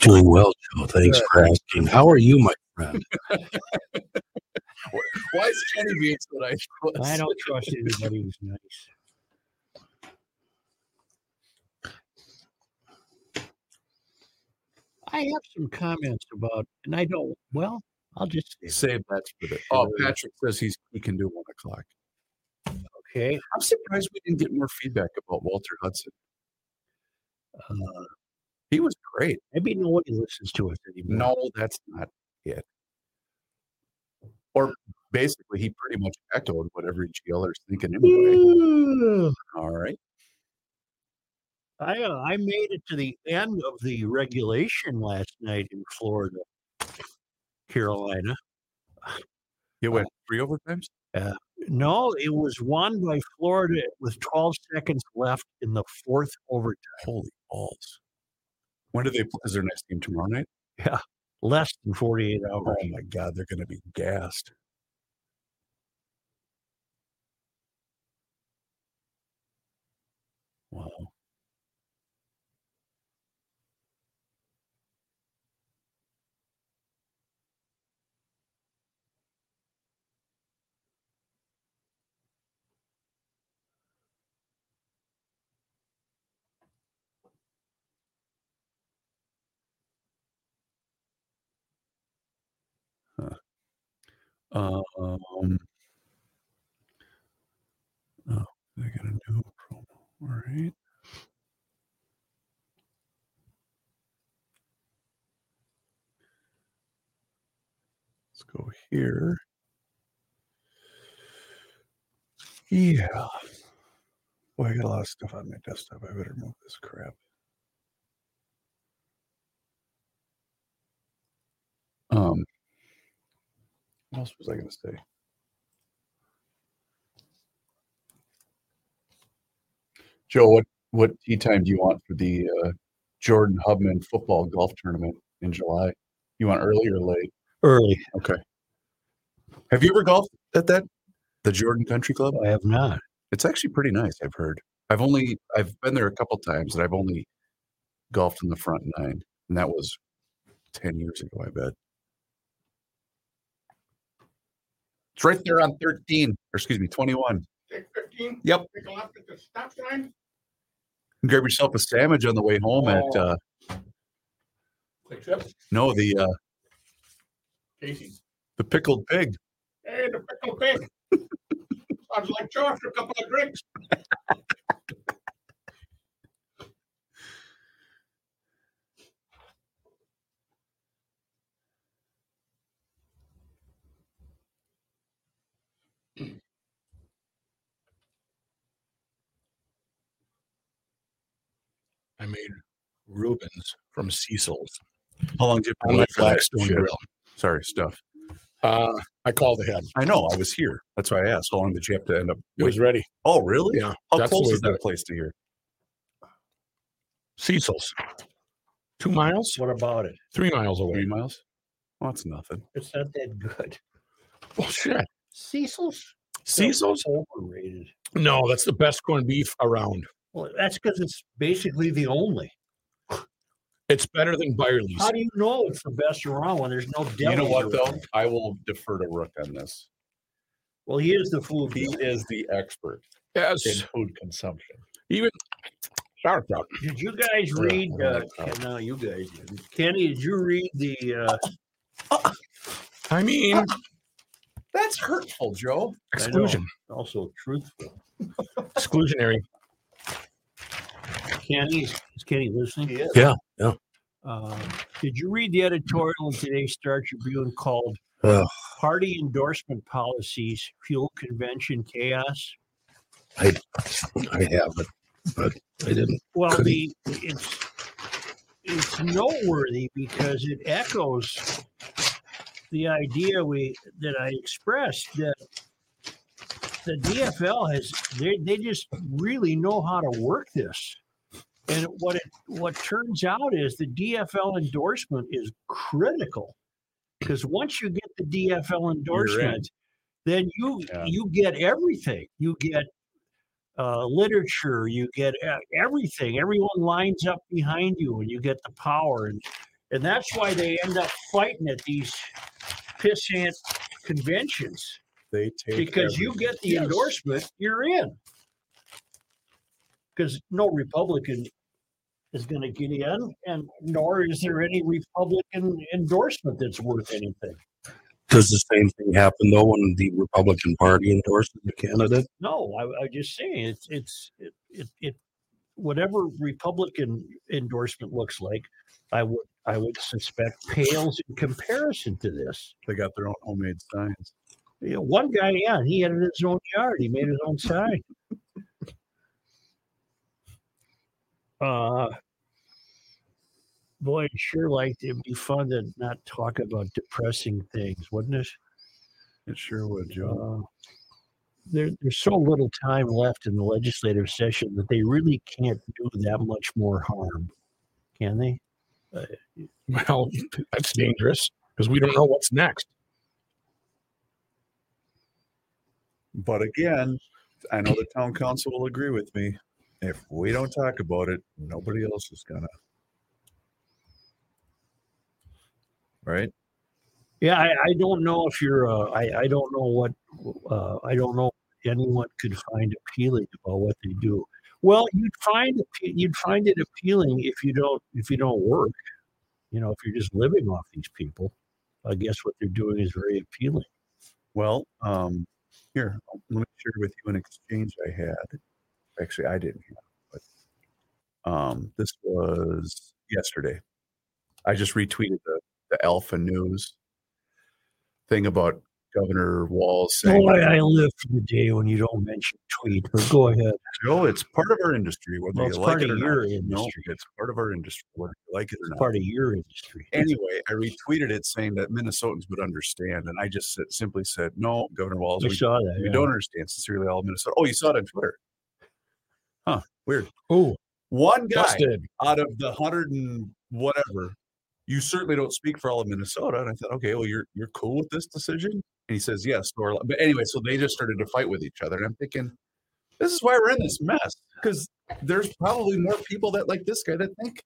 Doing well, Joe. Thanks for asking. How are you, my friend? Why is Kenny being so nice? I don't trust anybody who's nice. I have some comments about, and I don't. Well, I'll just say, Save that for the. Oh, Patrick says he's he can do one o'clock. okay. I'm surprised we didn't get more feedback about Walter Hudson. Uh, He was great. maybe nobody listens to us anymore. No, that's not it. Or basically, he pretty much echoed what every GLer is thinking anyway. All right. I uh, I made it to the end of the regulation last night in Florida, Carolina. You went three overtimes? No, it was won by Florida with 12 seconds left in the fourth overtime. Holy balls. When do they play? Is their next game tomorrow night? Yeah, less than 48 hours. Oh my God, they're going to be gassed. Um, oh, I got a new promo. All right. Let's go here. Yeah. Boy, I got a lot of stuff on my desktop. I better move this crap. Um, what else was I going to say? Joe, what what tea time do you want for the uh, Jordan Hubman football golf tournament in July? You want early or late? Early. Okay. Have you ever golfed at that the Jordan Country Club? I have not. It's actually pretty nice. I've heard. I've only I've been there a couple times, and I've only golfed in the front nine, and that was ten years ago. I bet. It's right there on thirteen, or excuse me, twenty-one. Take 15, Yep. take a left at the stop sign. Grab yourself a sandwich on the way home at Oh. uh, Quick trip. no the uh, Casey's. the pickled pig. Hey, the pickle pig. Sounds like Josh, a couple of drinks. Made Rubens from Cecil's How long did you on my put Blackstone grill. Sorry, stuff. Uh, I called ahead. I know. I was here. That's why I asked. How long did you have to end up? It was ready. Oh, really? Yeah. How that's close is that it. place to here? Cecil's. Two miles, What about it? three miles away. Three miles. Well, that's nothing. It's not that good. Well, shit. Cecil's Cecil's? overrated. No, that's the best corned beef around. Well, that's because it's basically the only. It's better than Byerly's. How do you know it's the best around when there's no deli? You know what around? though? I will defer to Rook on this. Well, he is the food. He guy. is the expert Yes. in food consumption. Even sauerkraut. Did you guys read? I Uh, that. Ken- no, you guys didn't. Kenny, did you read the? Uh, I mean, That's hurtful, Joe. exclusion. also truthful. Exclusionary. Kenny, is Kenny listening? is. Yeah, yeah. Uh, did you read the editorial in today's Star Tribune called Ugh. "Party Endorsement Policies Fuel Convention Chaos"? I I haven't, but I didn't. Well, Could the it's it's noteworthy because it echoes the idea we that I expressed that the DFL has they they just really know how to work this. And what it what turns out is the DFL endorsement is critical because once you get the DFL endorsement, then you Yeah. you get everything. You get uh, literature, you get everything. Everyone lines up behind you, and you get the power. And And that's why they end up fighting at these pissant conventions They take because you get the endorsement, you're in. Because no Republican is going to get in, and nor is there any Republican endorsement that's worth anything. Does the same thing happen though when the Republican Party endorses a candidate? No, I, I just saying it's it's it, it it whatever Republican endorsement looks like, I would I would suspect pales in comparison to this. They got their own homemade signs. You know, one guy, yeah, he had it in his own yard. He made his own sign. Uh, boy, I'd sure like it'd be fun to not talk about depressing things, wouldn't it? It sure would, Joe. Uh, there, there's so little time left in the legislative session that they really can't do that much more harm, can they? Well, that's dangerous because we don't know what's next. But again, I know the town council will agree with me. If we don't talk about it, nobody else is gonna. Right? Yeah, I, I don't know if you're. Uh, I I don't know what. Uh, I don't know anyone could find appealing about what they do. Well, you'd find you'd find it appealing if you don't if you don't work. You know, if you're just living off these people, I guess what they're doing is very appealing. Well, um, here, let me share with you an exchange I had. Actually, I didn't have, but um, this was yesterday. I just retweeted the, the Alpha News thing about Governor Walz saying, Boy, I live for the day when you don't mention tweet. But go ahead. Joe, it's part of our industry, whether Well, you like it or your not. No, industry. it's part of our industry, whether you like it or It's not. part of your industry. Anyway, I retweeted it saying that Minnesotans would understand, and I just said, simply said, "No, Governor Walz, I we, saw that. we yeah. don't understand. Sincerely, all of Minnesota." Oh, you saw it on Twitter? Huh? Weird. Oh, One guy busted. out of the hundred and whatever, you certainly don't speak for all of Minnesota. And I thought, okay, well, you're you're cool with this decision? And he says, yes. Or, but anyway, so they just started to fight with each other, and I'm thinking, this is why we're in this mess because there's probably more people that like this guy that think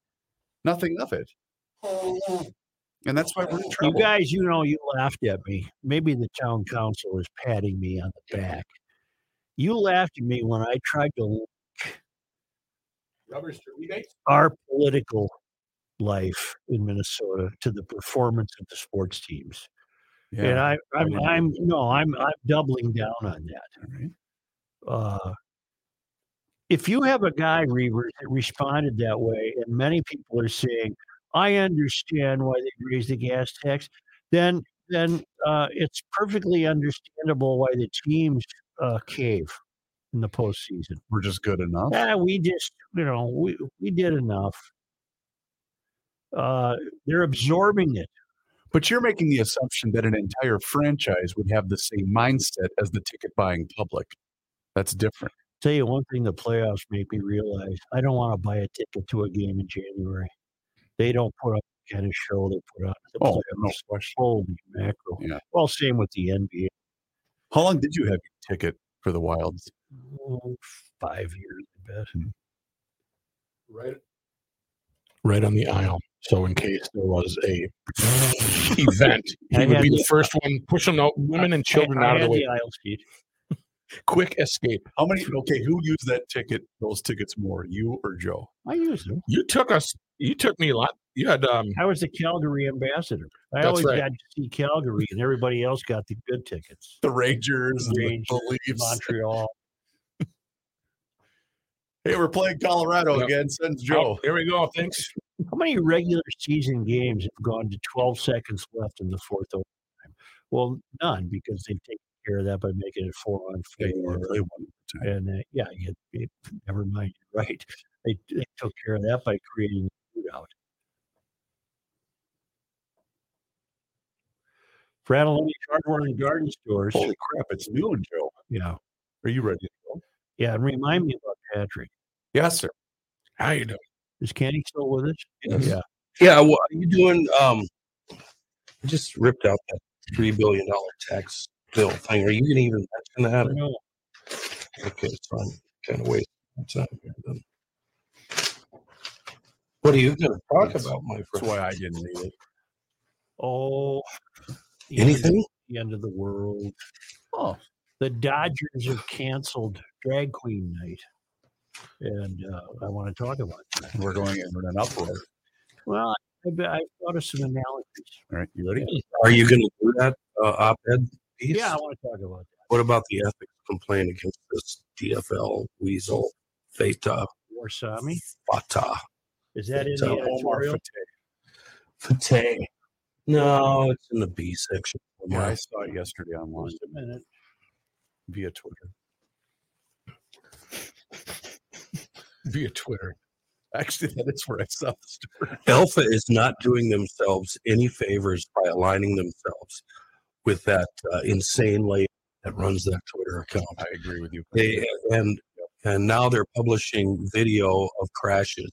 nothing of it, and that's why we're in trouble. You guys, you know, you laughed at me. Maybe the town council is patting me on the back. You laughed at me when I tried to link Rubbers to rebates. our political life in Minnesota to the performance of the sports teams. And I, I'm, I'm, no, I'm, I'm doubling down on that. all right. uh, if you have a guy Reavers that responded that way, and many people are saying, "I understand why they raised the gas tax," then then uh, it's perfectly understandable why the teams uh, cave in the postseason. we're just good enough. Yeah, we just you know we we did enough. Uh, they're absorbing it. But you're making the assumption that an entire franchise would have the same mindset as the ticket buying public. That's different. Tell you one thing, the playoffs made me realize I don't want to buy a ticket to a game in January. They don't put up the kind of show they put on the Oh, playoffs. no question. Holy mackerel! Yeah. Well, same with the NBA. How long did you have your ticket for the Wilds? Oh, Five years, I bet. Right. Right on the aisle. So in case there was a event, he I would be the the- first one pushing out women and children I, I out of the had way. the aisle seat. Quick escape. How many? Okay, who used that ticket? Those tickets more, you or Joe? I used them. You took us. You took me a lot. You had um. I was the Calgary ambassador. I That's always right. got to see Calgary, and everybody else got the good tickets. The Rangers, and Rangers, the Leafs. Montreal. Hey, we're playing Colorado Yep. again. Sends Oh, Joe. here we go. Thanks. How many regular season games have gone to 12 seconds left in the fourth overtime? Well, none because they've taken care of that by making it four on four. wanna play time. And uh, yeah, you, you, never mind. You're right. They, they took care of that by creating a shootout. Frattallone's Hardware and Garden Stores. Holy crap! It's noon, Joe. Yeah. Are you ready to go? Yeah. And remind me about Patrick. Yes, sir. How you doing? Is Kenny still with us? Yes. Yeah. Yeah, what are you doing? Um, I just ripped out that three billion dollar tax bill thing. Are you going to even mention that? know. Okay, so I'm kind of wasting time here. Then. What are you going to talk That's- about, my friend? That's why I didn't read it. Oh, the end of- Anything? The end of the world. Oh, The Dodgers have canceled Drag Queen Night, and uh, I want to talk about that. we're going in an uproar. Well, I, I thought of some analogies. All right, you ready? Are you going to do that uh, op-ed piece? Yeah, I want to talk about that. What about the ethics complaint against this DFL weasel Feta Warsami. Fata Is that in the Omar editorial? Fate? No, it's in the B section. Yeah, I saw it yesterday online Just a minute. via Twitter. Via Twitter. Actually, that is where I saw the story. Alpha is not doing themselves any favors by aligning themselves with that uh, insane lady that runs that Twitter account. I agree with you. They and and now they're publishing video of crashes,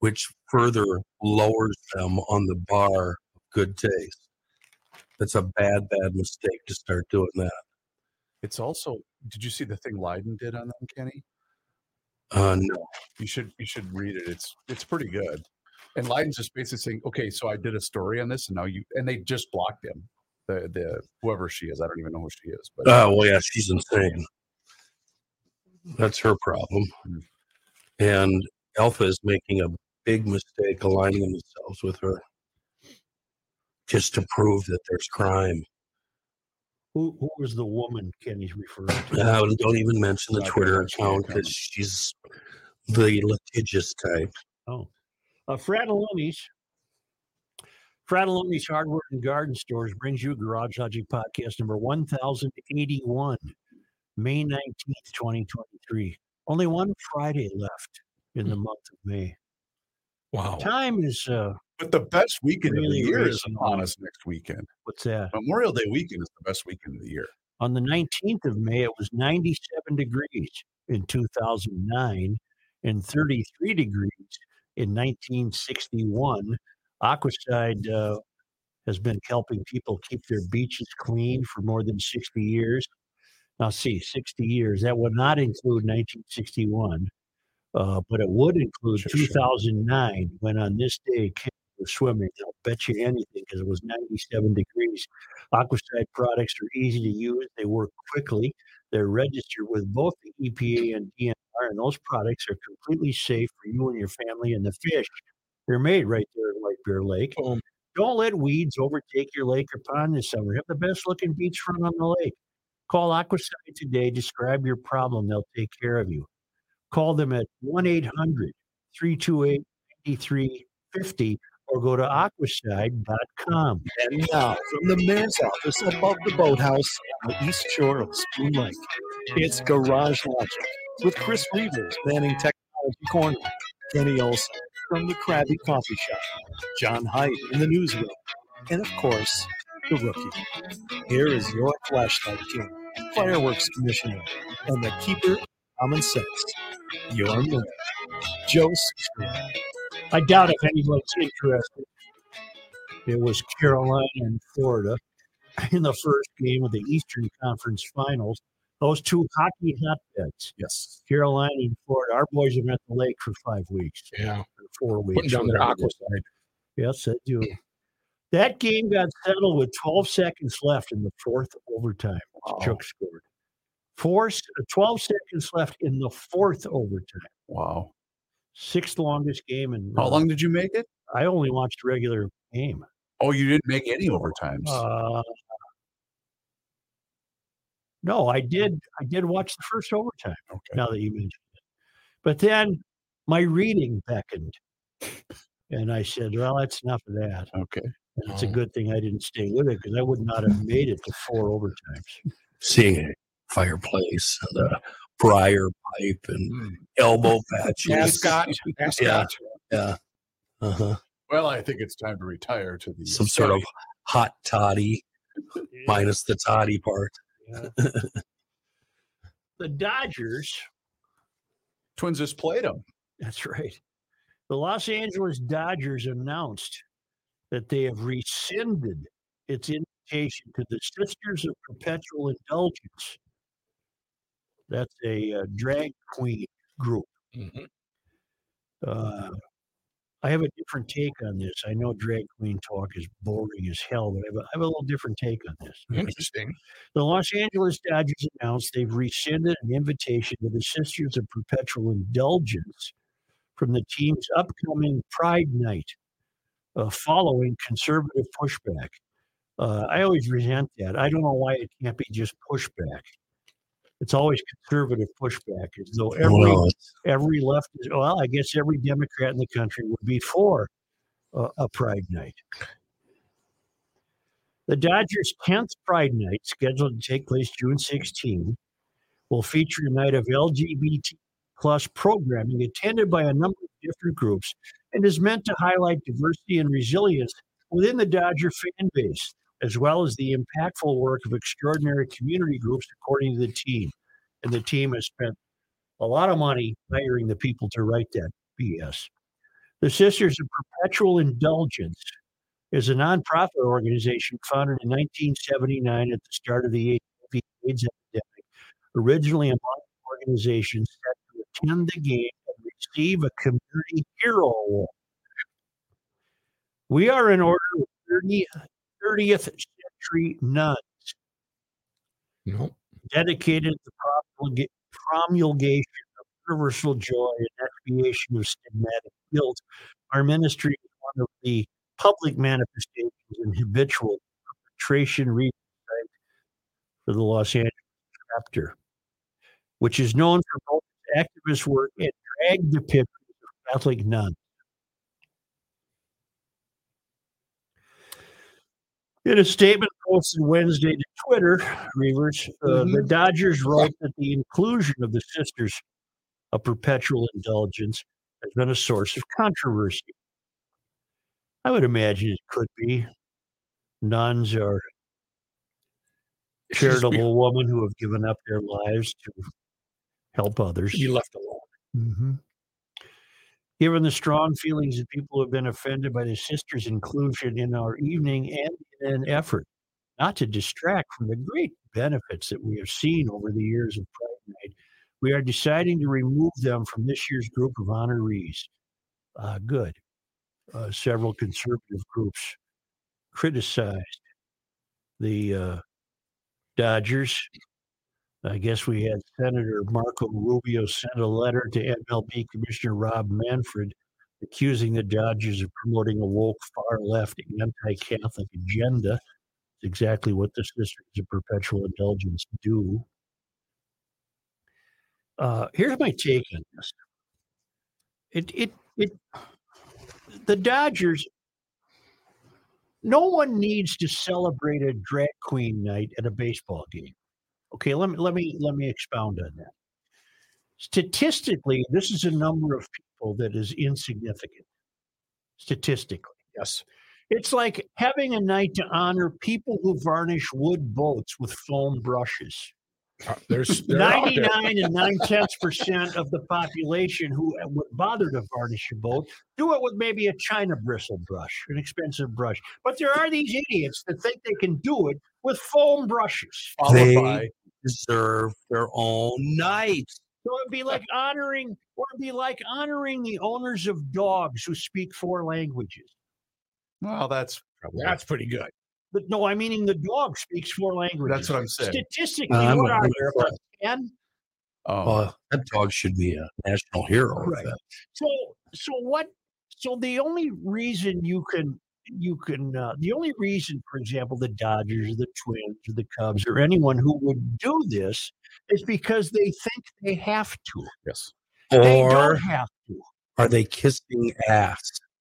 which further lowers them on the bar of good taste. That's a bad, bad mistake to start doing that. It's also. Did you see the thing Leiden did on them, Kenny? Uh, no, You should you should read it. It's it's pretty good. And Leiden's just basically saying, okay, so I did a story on this, and now you and they just blocked him. The the whoever she is, I don't even know who she is, but Oh, well, yeah, she's insane. That's her problem. Mm. And Alpha is making a big mistake aligning themselves with her just to prove that there's crime. Who, who was the woman Kenny's referring to? Uh, don't even mention the Twitter account because she's the litigious type. Oh, uh, Frattallone's. Frattallone's Hardware and Garden Stores brings you Garage Logic Podcast number 1081, May 19th, 2023. Only one Friday left in the month of May. Wow. Time is, uh, but the best weekend Really of the year is upon on. us next weekend. what's that? Memorial Day weekend is the best weekend of the year. On the 19th of May, it was 97 degrees in 2009 and 33 degrees in 1961. Aquacide uh, has been helping people keep their beaches clean for more than 60 years. Now, see, 60 years, that would not include 1961, uh, but it would include Sure, sure. 2009 when on this day, swimming. I'll bet you anything because it was 97 degrees. Aquacide products are easy to use. They work quickly. They're registered with both the EPA and DNR, and those products are completely safe for you and your family and the fish. They're made right there in White Bear Lake. Boom. Don't let weeds overtake your lake or pond this summer. Have the best looking beachfront on the lake. Call Aquacide today. Describe your problem. They'll take care of you. Call them at 1 800 328 9350 or go to aquacide.com. And now, from the mayor's office above the boathouse on the east shore of Spoon Lake, it's Garage Logic with Chris Reavers manning Technology Corner, Kenny Olson from the Krabby Coffee Shop, John Hyde in the newsroom, and of course, the rookie. Here is your flashlight king, fireworks commissioner, and the keeper of common sense, your mayor, Joe Soucheray. I doubt if anybody's interested. It was Carolina and Florida in the first game of the Eastern Conference Finals. Those two hockey hotbeds, Yes. Carolina and Florida. Our boys have been at the lake for five weeks, Yeah. four weeks. Putting down their aqua is. Yes, they do. That game got settled with 12 seconds left in the fourth overtime. Chuck scored. Four, 12 seconds left in the fourth overtime. Wow. Sixth longest game. And How long did you make it? I only watched regular game. Oh, you didn't make any overtimes. Uh, no, I did. I did watch the first overtime. okay. Now that you mentioned it, but then my reading beckoned, and I said, "Well, that's enough of that." Okay. And it's a good thing I didn't stay with it because I would not have made it to four overtimes. Seeing a fireplace a briar pipe and elbow patches. Ascot. Ascot. Yeah. Yeah. Uh-huh. Well, I think it's time to retire to the Some sort of hot toddy minus the toddy part. the Dodgers. Twins just played them. That's right. The Los Angeles Dodgers announced that they have rescinded its invitation to the Sisters of Perpetual Indulgence. That's a uh, drag queen group. Mhm. Uh, I have a different take on this. I know drag queen talk is boring as hell, but I have a, I have a little different take on this. Interesting. The Los Angeles Dodgers announced they've rescinded an invitation to the Sisters of Perpetual Indulgence from the team's upcoming Pride Night, uh, following conservative pushback. Uh, I always resent that. I don't know why it can't be just pushback. It's always conservative pushback, as though every Well, every left well, I guess every Democrat in the country would be for uh, a Pride Night. The Dodgers' 10th Pride Night, scheduled to take place June 16, will feature a night of LGBT plus programming attended by a number of different groups and is meant to highlight diversity and resilience within the Dodger fan base, as well as the impactful work of extraordinary community groups, according to the team. And the team has spent a lot of money hiring the people to write that BS. The Sisters of Perpetual Indulgence is a nonprofit organization founded in 1979 at the start of the AIDS epidemic, originally among organizations set to attend the game and receive a community hero award. We are an order of 30, 30th century nuns No. dedicated to the promulgation of universal joy and expiation of stigmatic guilt. Our ministry is one of the public manifestations and habitual perpetration reading site for the Los Angeles chapter, which is known for both activist work and drag depictions of Catholic nuns. In a statement posted Wednesday to Twitter, Reavers, uh, the Dodgers wrote that the inclusion of the Sisters of Perpetual Indulgence has been a source of controversy. I would imagine it could be. Nuns are charitable women who have given up their lives to help others. You left alone. Mhm. Given the strong feelings of people who have been offended by the sisters' inclusion in our evening and in an effort not to distract from the great benefits that we have seen over the years of Pride Night, we are deciding to remove them from this year's group of honorees. Uh, good. Uh, several conservative groups criticized the uh, Dodgers I guess we had Senator Marco Rubio send a letter to MLB Commissioner Rob Manfred accusing the Dodgers of promoting a woke far left anti Catholic agenda. It's exactly what the Sisters of Perpetual Indulgence do. Uh, here's my take on this. It, it, it, the Dodgers, no one needs to celebrate a drag queen night at a baseball game. Okay, let me let me let me expound on that. Statistically, this is a number of people that is insignificant. Statistically, Yes. it's like having a night to honor people who varnish wood boats with foam brushes. Uh, There's they're out there. 99 and 9 tenths percent of the population who would bother to varnish a boat do it with maybe a china bristle brush, an expensive brush. But there are these idiots that think they can do it with foam brushes. They- by deserve their own night. So it'd be like honoring, or it'd be like honoring the owners of dogs who speak four languages. well, that's probably That's pretty good. But no, I'm meaning the dog speaks four languages. that's what I'm saying. Statistically, I'm- what are there? About 10? Oh, Uh, that dog should be a national hero. Right. So, so what? So the only reason you can you can uh, the only reason, for example, the Dodgers, the Twins, or the Cubs, or anyone who would do this is because they think they have to. yes. they Or don't have to. are they kissing ass?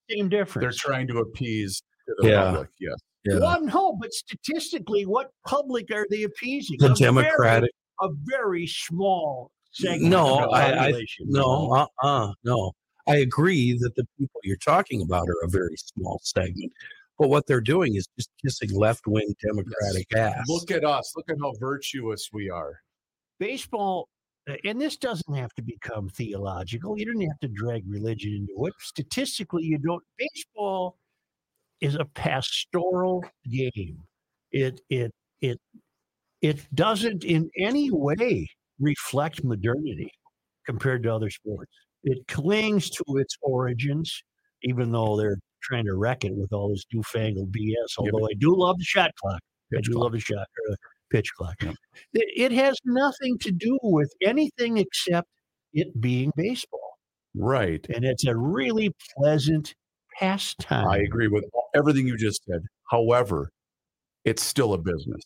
Same difference. They're trying to appease the Yeah. public. Yes. Yeah. Well, no, but statistically, what public are they appeasing? The A very- Democratic. a very small segment. No, of the I- I- population, you No, know? uh uh no. I agree that the people you're talking about are a very small segment. But what they're doing is just kissing left wing Democratic ass. Look at us. Look at how virtuous we are. baseball, and this doesn't have to become theological. You don't have to drag religion into it. Statistically, you don't. Baseball is a pastoral game. It it it it doesn't in any way reflect modernity compared to other sports. It clings to its origins even though they're trying to wreck it with all this newfangled BS. Although I do love the shot clock. I do clock. love the shot or the pitch clock. Yeah. It, it has nothing to do with anything except it being baseball, Right. and it's a really pleasant pastime. I agree with everything you just said. However, it's still a business,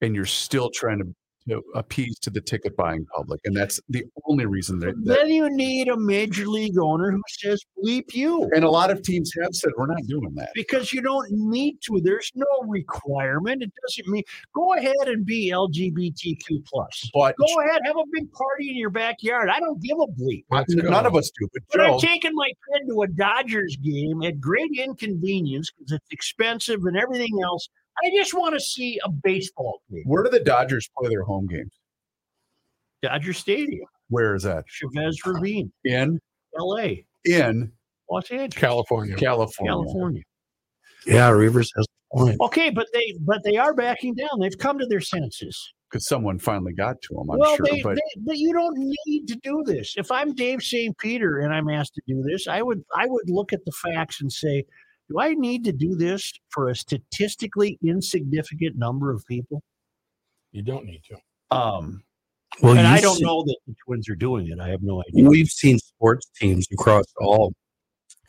and you're still trying to, to appease to the ticket buying public, and that's the only reason that. that Then you need a major league owner who says "bleep you," and a lot of teams have said we're not doing that. because you don't need to. There's no requirement. It doesn't mean go ahead and be LGBTQ plus. But Go ahead, have a big party in your backyard. I don't give a bleep. none of us do. But But Joe, I'm taking my kid to a Dodgers game at great inconvenience because it's expensive and everything else. I just want to see a baseball game. where do the Dodgers play their home games? Dodger Stadium, Where is that? Chavez Ravine, In L.A., in Los Angeles, California. California. California. Yeah, Reavers has a point. Okay, but they but they are backing down. They've come to their senses. Because someone finally got to them, I'm well, sure. they, but they, but you don't need to do this. If I'm Dave St. Peter and I'm asked to do this, I would I would look at the facts and say, do I need to do this for a statistically insignificant number of people? You don't need to. Um, Well, and you I don't see- know that the Twins are doing it. I have no idea. We've seen sports teams across all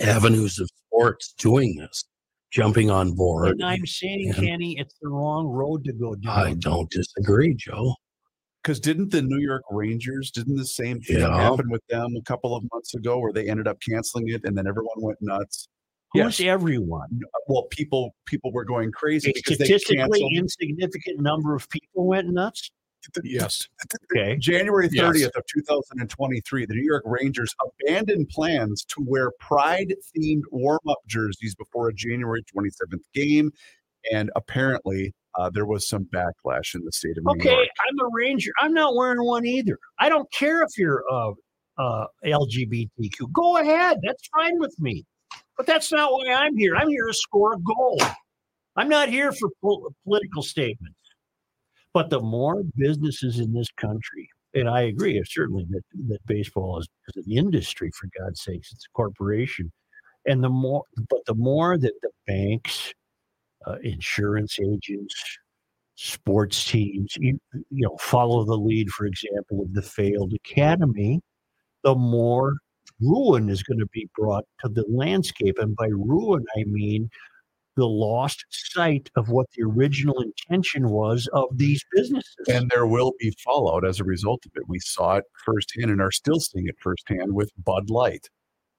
avenues of sports doing this, jumping on board. And I'm saying, Yeah. Kenny, it's the wrong road to go down. I don't disagree, Joe. Because didn't the New York Rangers, didn't the same thing Yeah. happen with them a couple of months ago where they ended up canceling it and then everyone went nuts? Who's everyone? Well, people people were going crazy A because they statistically insignificant number of people went nuts. Yes. Okay. January Yes. 30th of 2023, the New York Rangers abandoned plans to wear pride-themed warm-up jerseys before a January 27th game, and apparently uh, there was some backlash in the state of New Okay, York. I'm a ranger. I'm not wearing one either. I don't care if you're uh, uh, LGBTQ. Go ahead. That's fine with me. But that's not why I'm here. I'm here to score a goal. I'm not here for pol- political statements. But the more businesses in this country, and I agree, certainly that, that baseball is, is an industry, for God's sakes, it's a corporation. And the more, but the more that the banks, uh, insurance agents, sports teams, you, you know, follow the lead, for example, of the failed academy, the more ruin is going to be brought to the landscape. And by ruin, I mean the lost sight of what the original intention was of these businesses. And there will be fallout as a result of it. We saw it firsthand and are still seeing it firsthand with Bud Light.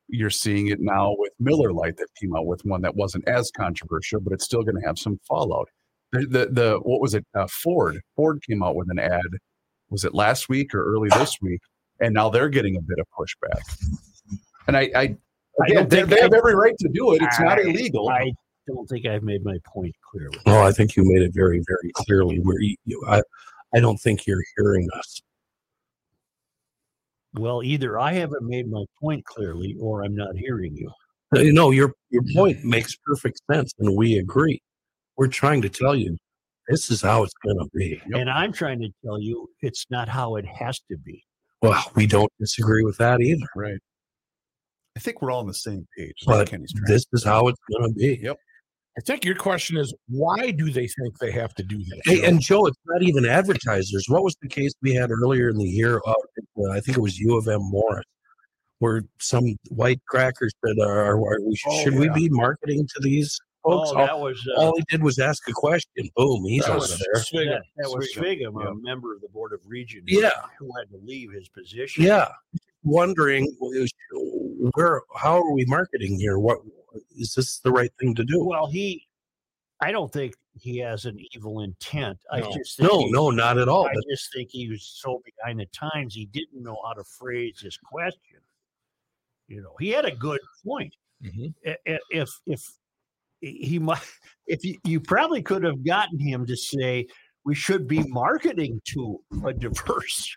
You're seeing it now with Miller Lite that came out with one that wasn't as controversial, but it's still going to have some fallout. The, the, the what was it? Uh, Ford. Ford came out with an ad. Was it last week or early this week? And now they're getting a bit of pushback. And I, I, I again, don't they, think they I- have every right to do it. It's not illegal. I don't think I've made my point clearly. Well, I think you made it very, very clearly. Where you, you I, I don't think you're hearing us. Well, either I haven't made my point clearly or I'm not hearing you. You know, your your point makes perfect sense, and we agree. We're trying to tell you this is how it's going to be. Yep. And I'm trying to tell you it's not how it has to be. Well, we don't disagree with that either. right. I think we're all on the same page. But Kenny's this is how it's going to be. Yep. I think your question is why do they think they have to do that? Hey, and Joe, it's not even advertisers. What was the case we had earlier in the year? Uh, uh, I think it was U of M Morris, where some white crackers said, uh, "Are, are we, Oh, should we be marketing to these folks?" oh, all, that was uh, all he did was ask a question. Boom, he's That over there. Sviggum. that, that was Sviggum, Sviggum, yeah. a member of the board of regents, Yeah. who had to leave his position. Yeah, wondering where, how are we marketing here? What is this the right thing to do? Well, he, I don't think he has an evil intent. I No. just think No, he- no, not at all. I But just think he was so behind the times he didn't know how to phrase his question. You know, he had a good point. Mhm. I- i- If if he might, if you, you probably could have gotten him to say we should be marketing to a diverse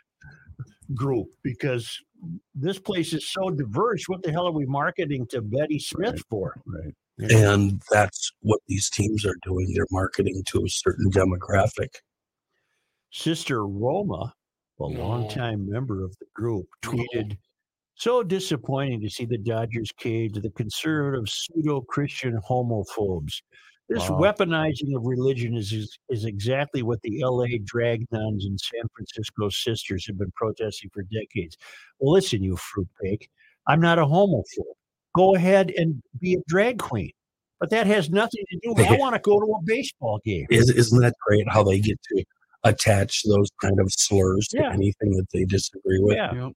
group because this place is so diverse. What the hell are we marketing to Betty Smith for? Right. and that's what these teams are doing. They're marketing to a certain demographic. Sister Roma, a longtime member of the group, No. tweeted So disappointing to see the Dodgers cave to the conservative pseudo Christian homophobes. This Wow. weaponizing of religion is, is is exactly what the LA drag nuns and San Francisco sisters have been protesting for decades. Well, listen, you fruitcake, I'm not a homophobe. Go ahead and be a drag queen. But that has nothing to do with I want to go to a baseball game. Is, isn't that great how they get to attach those kind of slurs to Yeah. anything that they disagree with? Yeah.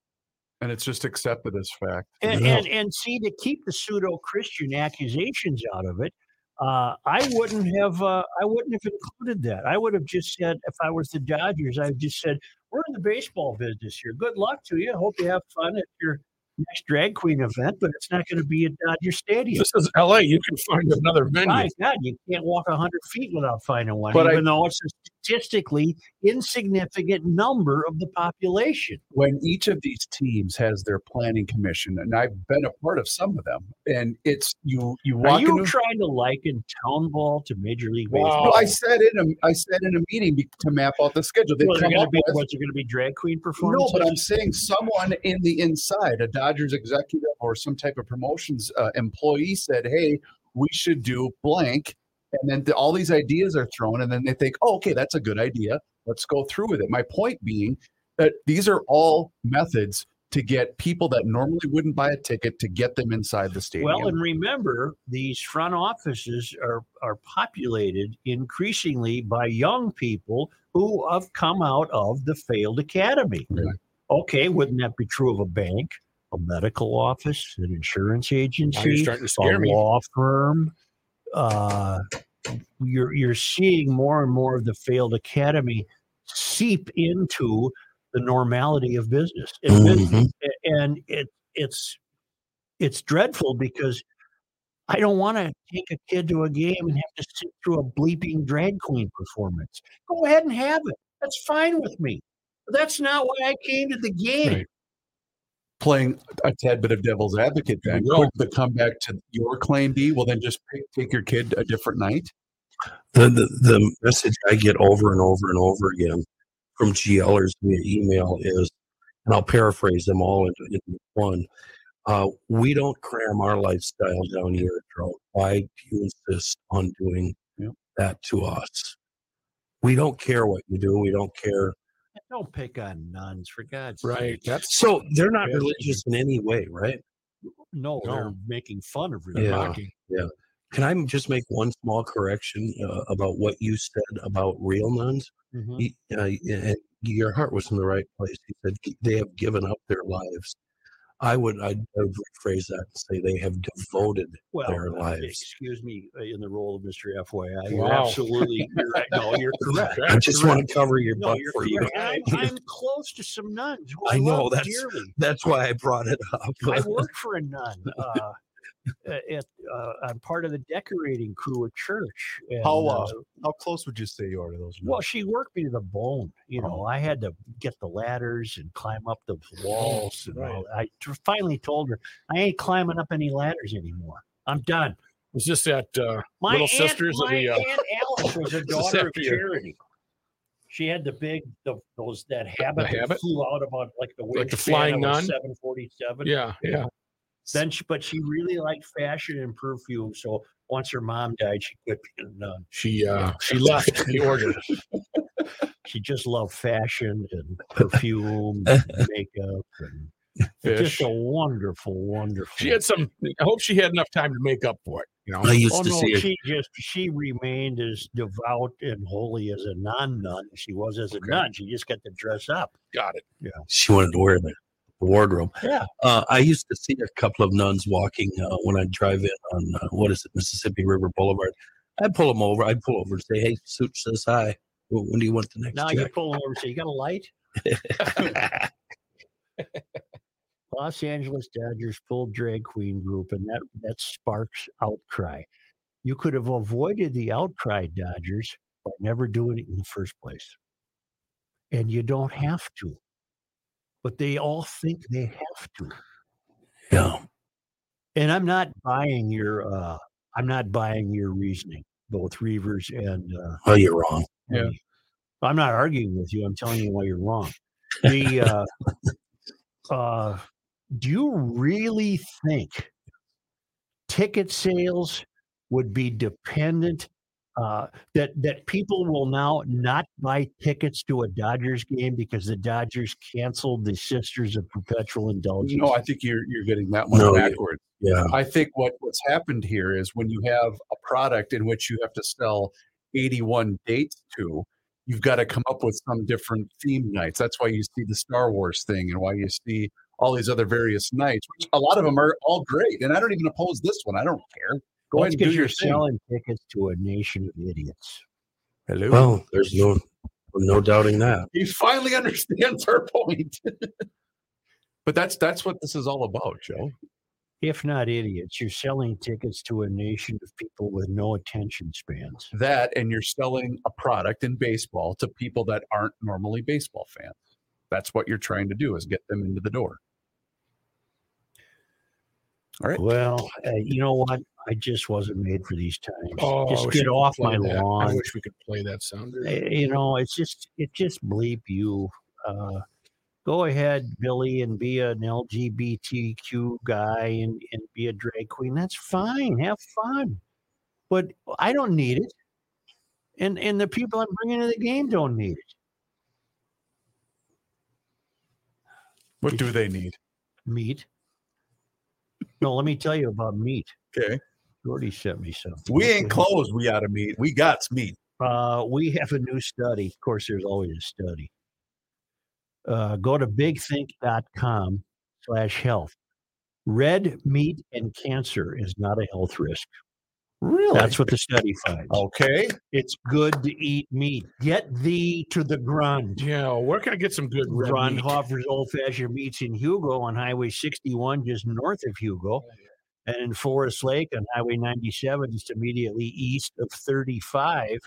Yep. And it's just accepted as fact. and, Yeah. and and see to keep the pseudo Christian accusations out of it. Uh, I wouldn't have. Uh, I wouldn't have included that. I would have just said, if I was the Dodgers, I just said, "We're in the baseball business here. Good luck to you. Hope you have fun at your next drag queen event, but it's not going to be at Dodger Stadium." This is LA. You can find another venue. My God, you can't walk hundred feet without finding one, But I- even though it's a statistically insignificant number of the population. when each of these teams has their planning commission, and I've been a part of some of them, and it's you you Are you into. trying to liken town ball to Major League Wow. Baseball? Well, I said in a I said in a meeting to map out the schedule. They Well, they're come gonna up be, with what's it going to be? Drag queen no, but I'm saying someone in the inside, a Dodgers executive or some type of promotions uh, employee said, "Hey, we should do blank," and then the, all these ideas are thrown, and then they think, "Oh, okay, that's a good idea. Let's go through with it." My point being that these are all methods to get people that normally wouldn't buy a ticket to get them inside the stadium. well, and remember, these front offices are are populated increasingly by young people who have come out of the failed academy. Right. Okay, wouldn't that be true of a bank, a medical office, an insurance agency, starting a scare me. law firm? Uh, you're you're seeing more and more of the failed academy seep into the normality of business. And business Mhm. a- and it it's it's dreadful because I don't want to take a kid to a game and have to sit through a bleeping drag queen performance. Go ahead and have it. That's fine with me. But that's not why I came to the game. Right. Playing a tad bit of devil's advocate There then you go. could the comeback to your claim be well then just pick, take your kid a different night The, the the message I get over and over and over again from GLers via email is, and I'll paraphrase them all into, into one. Uh, we don't cram our lifestyle down your throat. Why do you insist on doing Yep. that to us? We don't care what you do. We don't care. Don't pick on nuns, for God's Right. sake. That's So they're not religious in any way, right? No, No. they're making fun of Yeah. religion. mocking. Can I just make one small correction uh, about what you said about real nuns? Mhm. Y- uh, and your heart was in the right place. You said they have given up their lives. I would I would rephrase that and say they have devoted. Well, their uh, lives. excuse me, uh, in the role of Mr. FYI, you're Wow. absolutely you're. No, you're correct. I just want to cover your No, butt for you. I'm, I'm close to some nuns. Who I know, love that's- dearly. That's why I brought it up. I worked for a nun. Uh, at, uh, I'm part of the decorating crew at church. And, How, uh, uh, how close would you say you are to those well, she worked me to the bone. You know, Oh. I had to get the ladders and climb up the walls. And right. all. I finally told her, I ain't climbing up any ladders anymore. I'm done. was this at uh, My Little aunt, Sisters of my the, uh, aunt Alice was a daughter of charity. She had the big, the, those that habit, that habit? flew out about like the Like the flying nun? 747. yeah, yeah. Then, she, but she really liked fashion and perfume. So once her mom died, she quit being a nun. She uh she left the order. She just loved fashion and perfume, and makeup, and it's just a wonderful, wonderful. She had some I hope she had enough time to make up for it, you know. I used Oh to no, see it. she just she remained as devout and holy as a non-nun she was as a Okay. nun. She just got to dress up. Got it. Yeah, she wanted to wear the wardrobe. Yeah. Uh, I used to see a couple of nuns walking uh, when I drive in on uh, what is it, Mississippi River Boulevard. I'd pull them over. I'd pull over and say, "Hey, Such says hi. Well, when do you want the next Now you check?" pull over and say, "You got a light?" Los Angeles Dodgers full drag queen group, and that that sparks outcry. You could have avoided the outcry, Dodgers, by never doing it in the first place. And you don't have to. But they all think they have to. yeah. And I'm not buying your uh I'm not buying your reasoning, both Reavers and uh Oh, you're wrong. Yeah. I'm not arguing with you. I'm telling you why you're wrong. The uh uh do you really think ticket sales would be dependent uh, that that people will now not buy tickets to a Dodgers game because the Dodgers canceled the Sisters of Perpetual Indulgence? No, I think you're you're getting that one No, you- backwards. Yeah. I think what what's happened here is when you have a product in which you have to sell 81 dates to, you've got to come up with some different theme nights. That's why you see the Star Wars thing and why you see all these other various nights, which a lot of them are all great. And I don't even oppose this one. I don't care. Go Well, ahead and do because your you're thing. selling tickets to a nation of idiots. Hello. Well, there's no no doubting that. he finally understands our point. but that's that's what this is all about, Joe. If not idiots, you're selling tickets to a nation of people with no attention spans. That and you're selling a product in baseball to people that aren't normally baseball fans. That's what you're trying to do is get them into the door. All right. Well, uh, you know what? I just wasn't made for these times. Oh, just get off my that. I wish we could play that sound. Uh, You know, it's just it just bleep you. Uh, go ahead, Billy, and be an LGBTQ guy and, and be a drag queen. That's fine. Have fun. But I don't need it. And and the people I'm bringing to the game don't need it. What do they need? Meat. No, let me tell you about meat. Okay. Jordy sent me something. We ain't closed. We ought to meet. We got meat. Uh, we have a new study. Of course, there's always a study. Uh, go to bigthink.com slash health. Red meat and cancer is not a health risk. Really? That's what the study finds. okay. It's good to eat meat. Get thee to the Grund. Yeah, where can I get some good red meat? Grundhofer's Old Fashioned Meats in Hugo on Highway 61, just north of Hugo. And in Forest Lake on Highway 97, just immediately east of 35.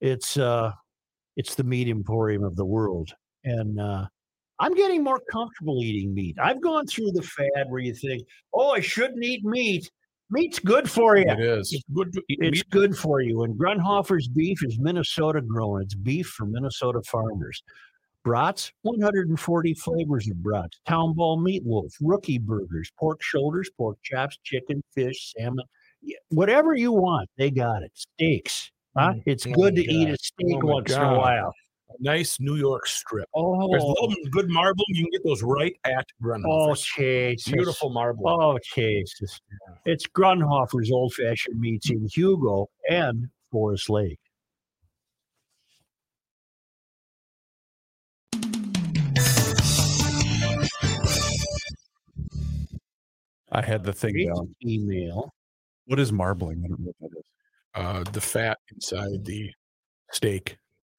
It's uh it's the meat emporium of the world. And uh I'm getting more comfortable eating meat. I've gone through the fad where you think, oh, I shouldn't eat meat. Meat's good for you. It is. It's good It's good for you. And Grundhofer's beef is Minnesota grown. It's beef from Minnesota farmers. Brats, 140 flavors of brats. Town ball meatloaf, rookie burgers, pork shoulders, pork chops, chicken, fish, salmon. Whatever you want, they got it. Steaks. Huh? Mm. It's Oh good to eat a steak Oh once in a God. while. Nice New York strip. Oh, There's Oh, little good marble. You can get those right at oh, Grundhofer's. Jesus. Beautiful marble. Oh, Jesus. It's Grundhofer's old fashioned meats in Hugo and Forest Lake. I had the thing down. email. What is marbling? I don't know what that is. Uh, the fat inside the steak.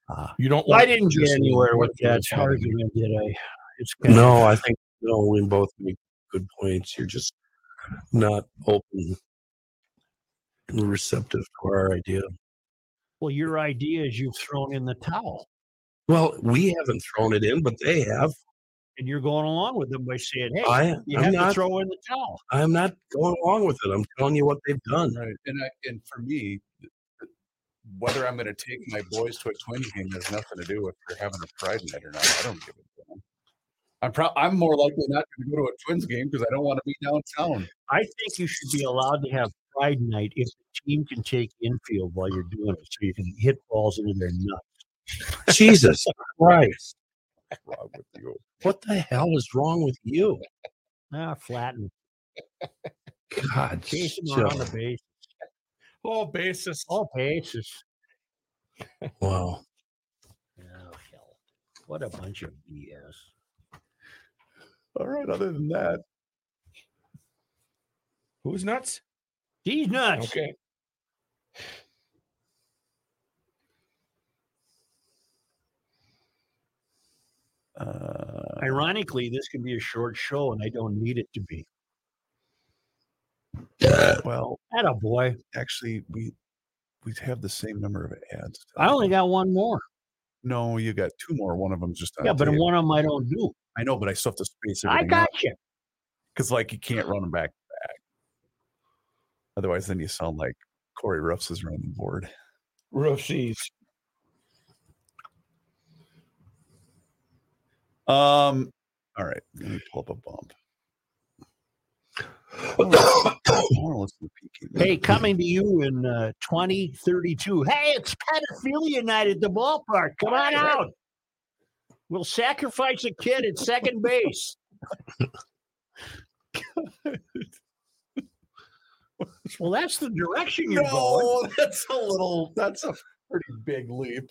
Ah. You don't. Well, I didn't get just anywhere with that it's having. argument, did I? It's kind No, of, I think no, we both make good points. You're just not open and receptive to our idea. well, your idea is you've thrown in the towel, Well, we haven't thrown it in, but they have. And you're going along with them by saying, "Hey, I, you I'm have not. to throw in the towel." I'm not going along with it. I'm telling you what they've done. Right. And I, and for me, th- th- whether I'm going to take my boys to a Twins game has nothing to do with they're having a Pride night or not. I don't give a damn. I'm pro- I'm more likely not going to go to a Twins game because I don't want to be downtown. I think you should be allowed to have Pride Night if the team can take infield while you're doing it, so you can hit balls into their nuts. Jesus Christ. What's wrong with you? What the hell is wrong with you? Ah, flatten, God, chase them Joe. around the base. Oh, basis. All bases. Wow. Oh hell! What a bunch of BS. All right. Other than that, Who's nuts? These nuts. Okay. Uh, Ironically, this can be a short show, and I don't need it to be. well, That a boy. actually, we we have the same number of ads. I only got one more. No, you got two more. One of them's just Yeah, but one of them I don't do. I know, but I still have to space I everything got you. because like you can't run them back to back. Otherwise, then you sound like Corey Ruffs is running the board. Roofsies. Um. All right. Let me pull up a bump. I wanna listen to Peking. Hey, coming to you in uh, 2032. Hey, it's pedophilia night at the ballpark. Come on out. We'll sacrifice a kid at second base. well, that's the direction you're going. No, that's a little. That's a pretty big leap.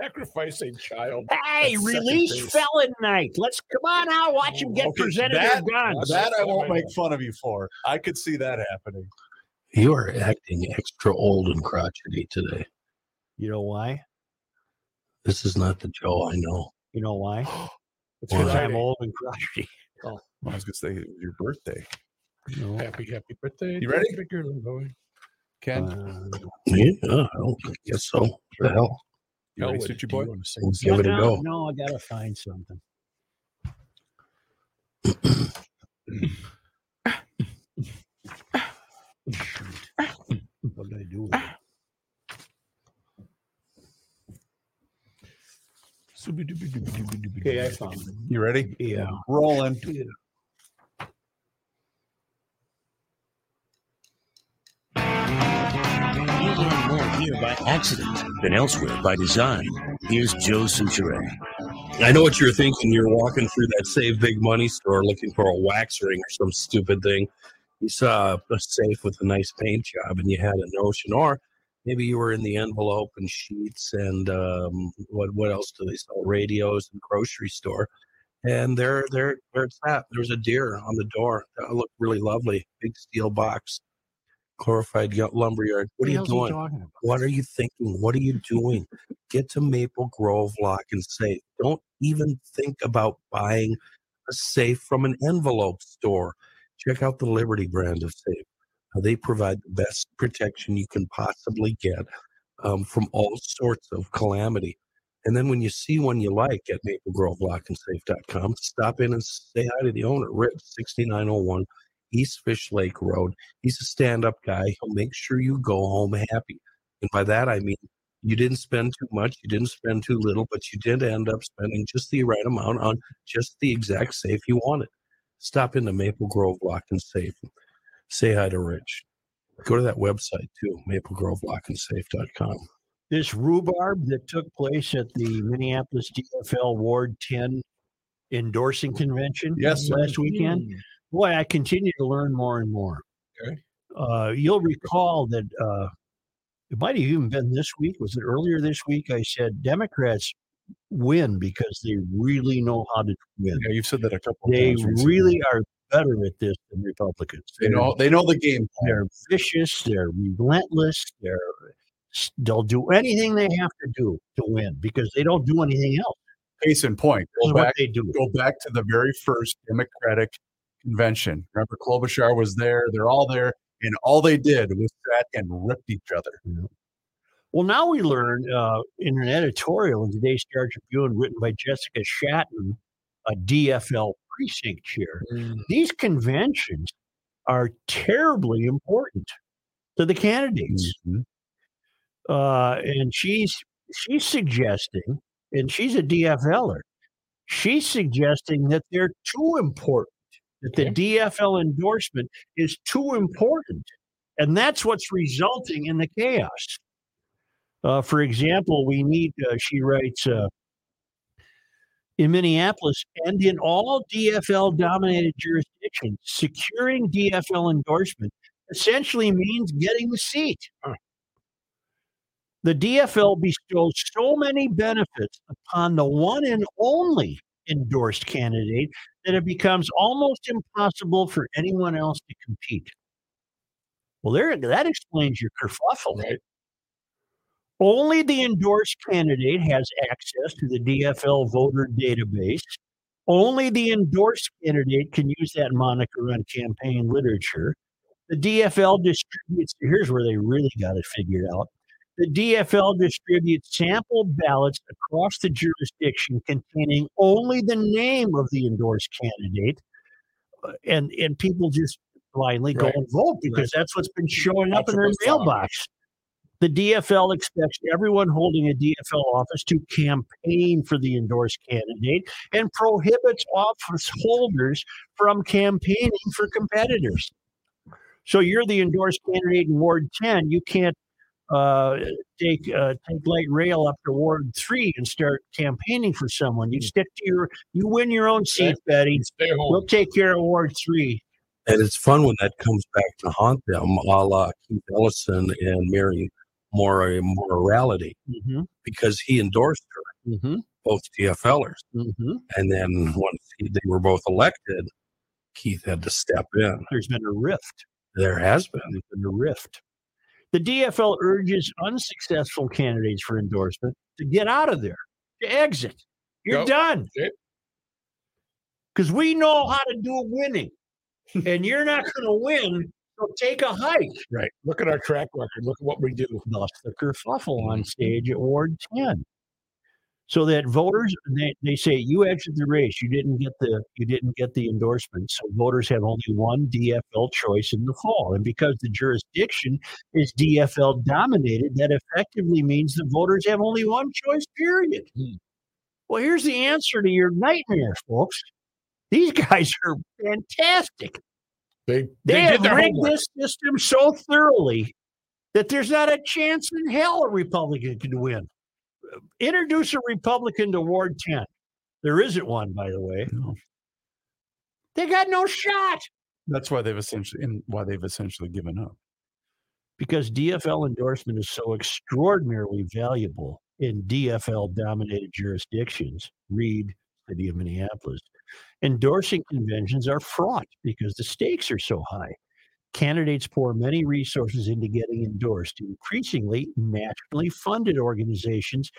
Sacrifice a child. Hey, release base. felon night. Let's come on out. Watch him get Okay, presented that- their guns. That I won't make fun of you for. I could see that happening. You are acting extra old and crotchety today. you know why? This is not the Joe I know. You know why? It's Because I'm old and crotchety. I was gonna say it was your birthday. No. Happy, happy birthday. You ready? to the girl boy. Ken, Uh, Yeah, I don't guess so. What the hell? You ready, Elwood, Suchi boy? you We'll give it a no, go. No, I gotta find something. what did I do? With it? Okay, I found it. You ready? Yeah. Rolling. You here by accident than elsewhere by design. Here's Joe Soucheray. I know what you're thinking. You're walking through that Save Big Money store looking for a wax ring or some stupid thing. You saw a safe with a nice paint job and you had a notion, or maybe you were in the envelope and sheets and um, what what else do they sell? Radios and grocery store. And there, there, there it's at. There's a deer on the door. That looked really lovely. Big steel box, glorified lumberyard. What are you doing? about? What are you thinking? What are you doing? Get to Maple Grove Lock and Safe. Don't even think about buying a safe from an envelope store. Check out the Liberty brand of safe. They provide the best protection you can possibly get um, from all sorts of calamity. And then when you see one you like at Maple Grove Lock and maplegrovelockandsafe.com, stop in and say hi to the owner, Rich, 6901 East Fish Lake Road. He's a stand up guy. He'll make sure you go home happy. And by that, I mean, you didn't spend too much, you didn't spend too little, but you did end up spending just the right amount on just the exact safe you wanted. Stop into Maple Grove Lock and Safe. Say hi to Rich. Go to that website too, maplegrovelockandsafe.com. This rhubarb that took place at the Minneapolis DFL Ward 10 endorsing convention Yes, sir. last weekend. Mm. Boy, I continue to learn more and more. Okay. Uh, you'll recall that uh, it might have even been this week. Was it earlier this week? I said Democrats win because they really know how to win. Yeah, you've said that a couple. They of times really are better at this than Republicans. They know. They know the game. They're vicious. They're relentless. They're they'll do anything they have to do to win because they don't do anything else. Case in point. Go what back. they do. Go back to the very first Democratic convention. Remember, Klobuchar was there. They're all there, and all they did was sat and ripped each other. Well, now we learn uh, in an editorial in today's Star Tribune, written by Jessica Shatton, a DFL precinct chair. These conventions are terribly important to the candidates. uh, and she's she's suggesting, and she's a DFLer. She's suggesting that they're too important. That the DFL endorsement is too important, and that's what's resulting in the chaos. Uh, for example, we need. Uh, she writes. Uh, in Minneapolis and in all DFL dominated jurisdictions, securing DFL endorsement essentially means getting the seat. The DFL bestows so many benefits upon the one and only endorsed candidate that it becomes almost impossible for anyone else to compete. Well, there that explains your kerfuffle. Right. Only the endorsed candidate has access to the DFL voter database. Only the endorsed candidate can use that moniker on campaign literature. The DFL distributes, here's where they really got it figured out. The DFL distributes sample ballots across the jurisdiction containing only the name of the endorsed candidate. Uh, And, and people just blindly go and vote because that's what's been showing up in their That's what was mailbox. The DFL expects everyone holding a DFL office to campaign for the endorsed candidate and prohibits office holders from campaigning for competitors. So you're the endorsed candidate in Ward 10. You can't uh, take uh, take light rail up to Ward 3 and start campaigning for someone. You stick to your, you win your own seat, Betty. Stay home. We'll take care of Ward 3. And it's fun when that comes back to haunt them, a la Keith Ellison and Mary Mora Moriarty, Mm-hmm. because he endorsed her, Mm-hmm. both DFLers. Mm-hmm. And then once he, they were both elected, Keith had to step in. There's been a rift. There has been. There's been a rift. The DFL urges unsuccessful candidates for endorsement to get out of there, to exit. You're Yep. done. Because we know how to do winning, and you're not going to win. So take a hike. Right. Look at our track record. Look at what we do. Thus the kerfuffle on mm-hmm. stage at Ward 10. So that voters they, they say you exit the race, you didn't get the you didn't get the endorsement. So voters have only one DFL choice in the fall. And because the jurisdiction is DFL dominated, that effectively means the voters have only one choice, period. Hmm. Well, here's the answer to your nightmare, folks. These guys are fantastic. They They, they, have rigged homework. this system so thoroughly that there's not a chance in hell a Republican can win. Introduce a Republican to Ward 10. There isn't one, by the way. No. They got no shot That's why they've essentially and why they've essentially given up. because DFL endorsement is so extraordinarily valuable in DFL dominated jurisdictions. Read City of Minneapolis. Endorsing conventions are fraught because the stakes are so high. Candidates pour many resources into getting endorsed. Increasingly, nationally funded organizations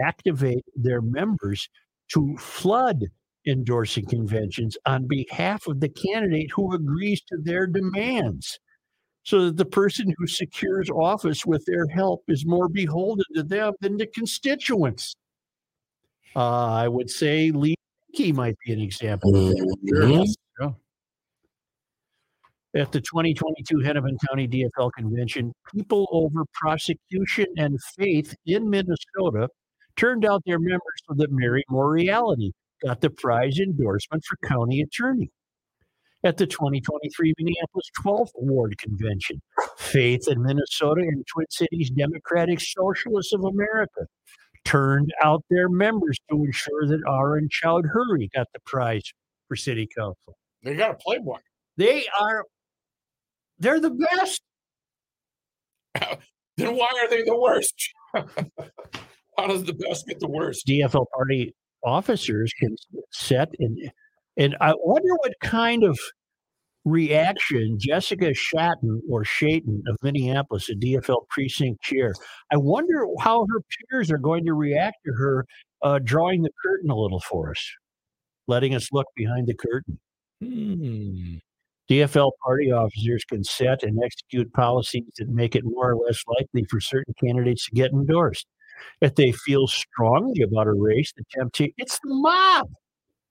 activate their members to flood endorsing conventions on behalf of the candidate who agrees to their demands so that the person who secures office with their help is more beholden to them than the constituents. Uh, I would say Lee Key might be an example. Mhm. At the 2022 Hennepin County DFL convention, people over prosecution and faith in Minnesota turned out their members so that Mary Moriarty got the prize endorsement for county attorney. At the 2023 Minneapolis 12th Ward Convention, faith in Minnesota and Twin Cities Democratic Socialists of America turned out their members to ensure that Aurin Chowdhury got the prize for city council. They got a playboy. They are, they're the best. Then why are they the worst? How does the best get the worst? DFL party officers can set and and I wonder what kind of reaction Jessica Shatton or Shaton of Minneapolis, a DFL precinct chair. I wonder how her peers are going to react to her uh, drawing the curtain a little for us, letting us look behind the curtain. Hmm. DFL party officers can set and execute policies that make it more or less likely for certain candidates to get endorsed. If they feel strongly about a race, the temptation it's the mob.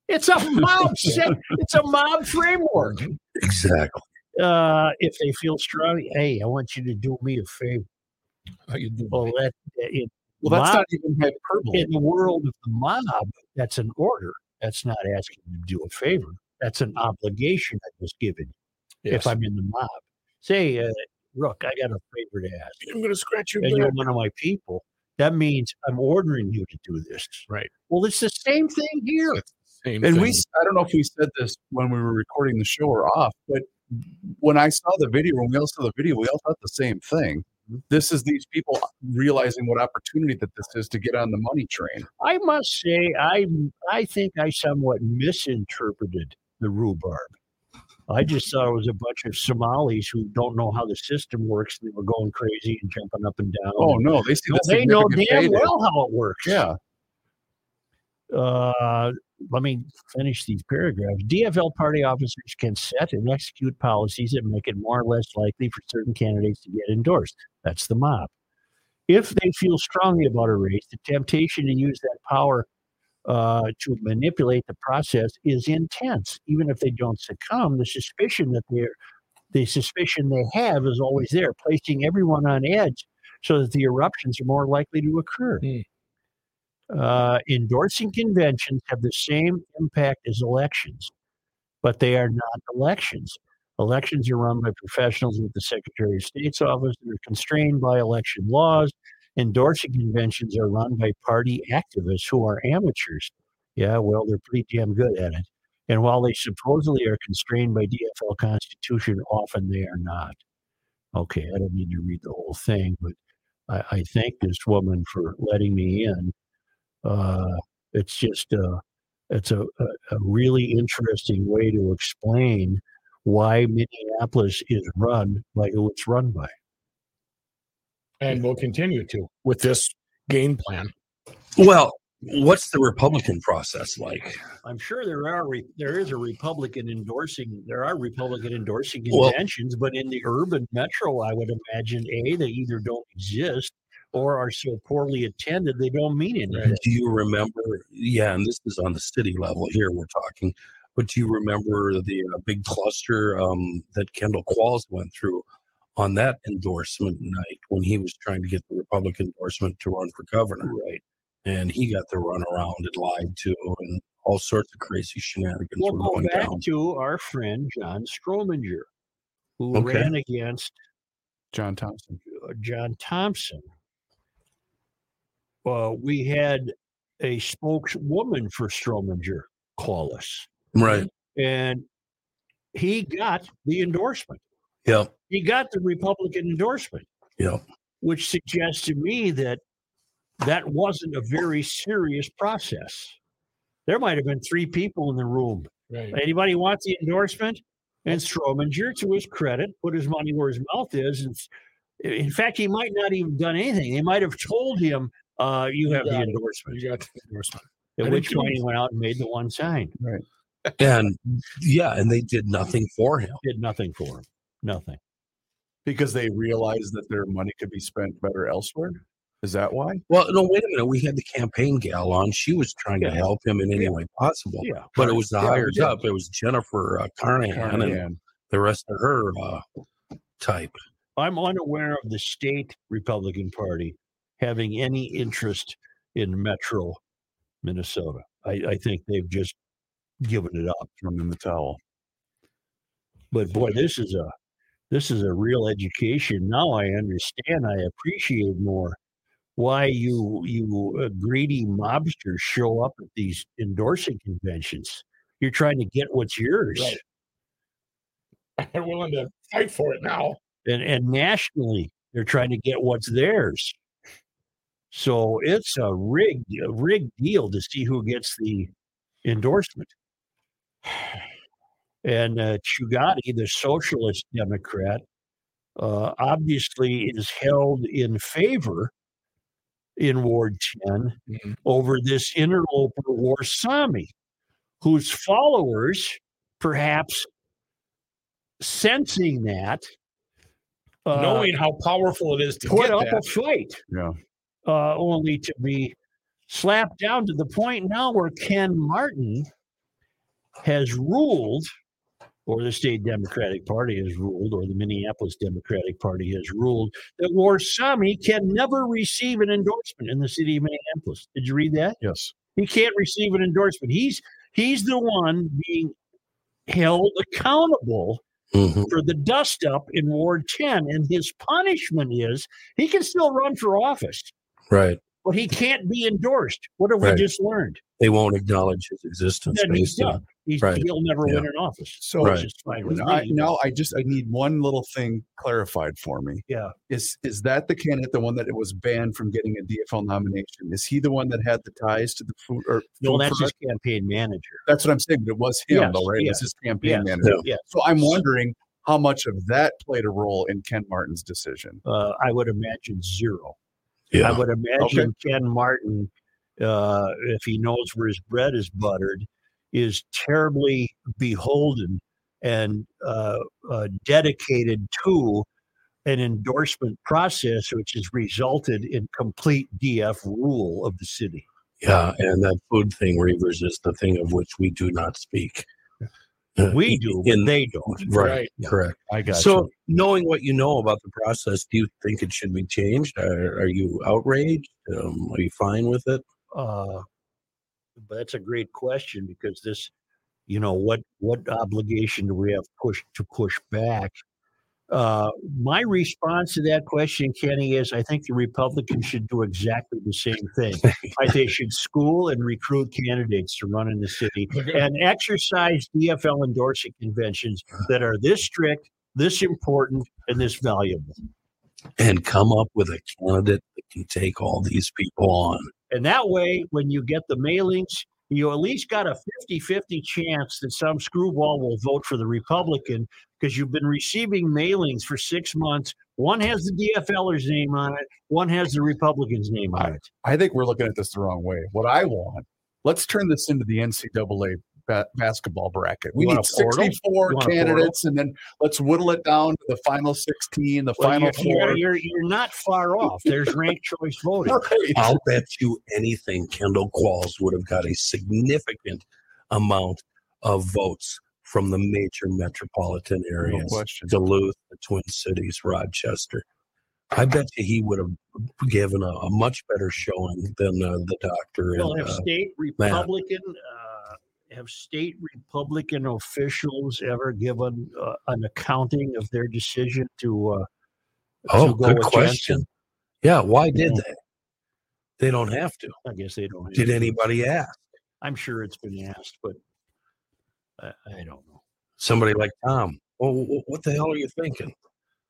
It's a mob set, it's a mob framework. Exactly. Uh, if they feel strongly, hey, I want you to do me a favor. How you doing? Well, that it, Well, that's mob- not even hyperbole. in the world of the mob, that's an order. That's not asking you to do a favor. That's an obligation I was given. Yes. If I'm in the mob, say, uh, Rook, I got a favor to ask. I'm going to scratch your and you're one of my people, that means I'm ordering you to do this. Right. Well, it's the same thing here. Same And thing. we, I don't know if we said this when we were recording the show or off, but when I saw the video, when we all saw the video, we all thought the same thing. This is these people realizing what opportunity that this is to get on the money train. I must say, I I think I somewhat misinterpreted the rhubarb. I just thought it was a bunch of Somalis who don't know how the system works. and They were going crazy and jumping up and down. Oh no, they see the they know damn well how it works. Yeah, Uh, let me finish these paragraphs. DFL party officers can set and execute policies that make it more or less likely for certain candidates to get endorsed. That's the mob. If they feel strongly about a race, the temptation to use that power uh, to manipulate the process is intense. Even if they don't succumb, the suspicion that they're the suspicion they have is always there, placing everyone on edge so that the eruptions are more likely to occur. Uh, endorsing conventions have the same impact as elections, but they are not elections. Elections are run by professionals with the Secretary of State's office and are constrained by election laws. Endorsing conventions are run by party activists who are amateurs. Yeah, well, they're pretty damn good at it. And while they supposedly are constrained by DFL Constitution, often they are not. Okay, I don't need to read the whole thing, but I, I thank this woman for letting me in. Uh, it's just uh, it's a, a, a really interesting way to explain why Minneapolis is run by who it's run by. And we'll continue to with this game plan. Well, what's the Republican process like? I'm sure there are re- there is a Republican endorsing there are Republican endorsing Well- conventions, but in the urban metro, I would imagine a they either don't exist or are so poorly attended they don't mean anything. Do you remember? Yeah, and this is on the city level here we're talking, but do you remember the uh, big cluster um, that Kendall Qualls went through on that endorsement night when he was trying to get the Republican endorsement to run for governor? Right. And he got the run around and lied to, and all sorts of crazy shenanigans We'll were go going back down. to our friend John Strominger, who Okay. ran against John Thompson. uh, John Thompson. Uh, we had a spokeswoman for Strominger call us, Right. and he got the endorsement. Yep. He got the Republican endorsement, Yep. which suggests to me that that wasn't a very serious process. There might have been three people in the room. Right. Anybody want the endorsement? And Strominger, to his credit, put his money where his mouth is. And in fact, he might not even done anything. They might have told him, uh, "You have the got it. endorsement." You got the endorsement. At And which point he went out and made the one sign. Right. And yeah, and they did nothing for him. Did nothing for him. Nothing. Because they realized that their money could be spent better elsewhere. Is that why? Well, no, wait a minute. We had the campaign gal on. She was trying to help him in any way possible. Yeah. But it was the Yeah, higher yeah. up. It was Jennifer uh, Carnahan, and the rest of her uh, type. I'm unaware of the state Republican Party having any interest in Metro Minnesota. I, I think they've just given it up. thrown in the towel. But boy, this is a this is a real education. Now I understand. I appreciate more why you you uh, greedy mobsters show up at these endorsing conventions. You're trying to get what's yours, Right. They're willing to fight for it now. and and nationally they're trying to get what's theirs. So it's a rigged a rigged deal to see who gets the endorsement. And uh, Chughtai, the socialist Democrat, uh, obviously is held in favor in Ward 10 Mhm. over this interloper Warsame, whose followers, perhaps sensing that, uh, Knowing how powerful it is to put get up that. a fight, Yeah. uh, only to be slapped down to the point now where Ken Martin has ruled, or the state Democratic Party has ruled, or the Minneapolis Democratic Party has ruled that Warsame can never receive an endorsement in the city of Minneapolis. Did you read that? Yes. He can't receive an endorsement. He's he's the one being held accountable Mhm. for the dust up in Ward 10. And his punishment is he can still run for office, Right. But he can't be endorsed. What have Right. we just learned? They won't acknowledge his existence Then he's based on done. He's, Right. He'll never Yeah. win an office. So Right. Which is fine with I, me. now I just I need one little thing clarified for me. Yeah. Is is that the candidate, the one that was banned from getting a DFL nomination? Is he the one that had the ties to the food or No, food that's for- his campaign manager. that's what I'm saying, but it was him Yes, though, right? It yes, was his campaign yes, manager. Yeah. Yes. So I'm wondering how much of that played a role in Ken Martin's decision. Uh, I would imagine zero. Yeah. I would imagine Ken Martin, uh, if he knows where his bread is buttered, is terribly beholden and uh, uh, dedicated to an endorsement process, which has resulted in complete DF rule of the city. Yeah, and that food thing, Reavers, is the thing of which we do not speak. We do, but in- they don't. right, Right. correct. I got So, knowing what you know about the process, do you think it should be changed? Are, are you outraged? Um, are you fine with it? Uh, that's a great question because this, you know what what obligation do we have push to push back? Uh, my response to that question, Kenny, is I think the Republicans should do exactly the same thing. I think they should school and recruit candidates to run in the city and exercise DFL endorsing conventions that are this strict, this important, and this valuable. and come up with a candidate that can take all these people on. And that way, when you get the mailings, you at least got a 50 50 chance that some screwball will vote for the Republican because you've been receiving mailings for six months. One has the DFLer's name on it, one has the Republican's name on it. I think we're looking at this the wrong way. What I want, let's turn this into the NCAA ba- basketball bracket. We You need want a portal? 64 You want a candidates, and then let's whittle it down to the final 16, the Well, final you're, four. you're, you're not far off. There's ranked choice voting. Right. I'll bet you anything Kendall Qualls would have got a significant amount of votes from the major metropolitan No areas question. Duluth, the Twin Cities, Rochester. I bet you he would have given a, a much better showing than uh, the doctor. Well, and, have uh, state Republican uh, have state Republican officials ever given uh, an accounting of their decision to? Uh, oh, to go good question. Jensen? Yeah, why did Yeah. they? They don't have to. I guess they don't. have Did to. anybody ask? I'm sure it's been asked, but I, I don't know. Somebody like Tom. Well, what the hell are you thinking?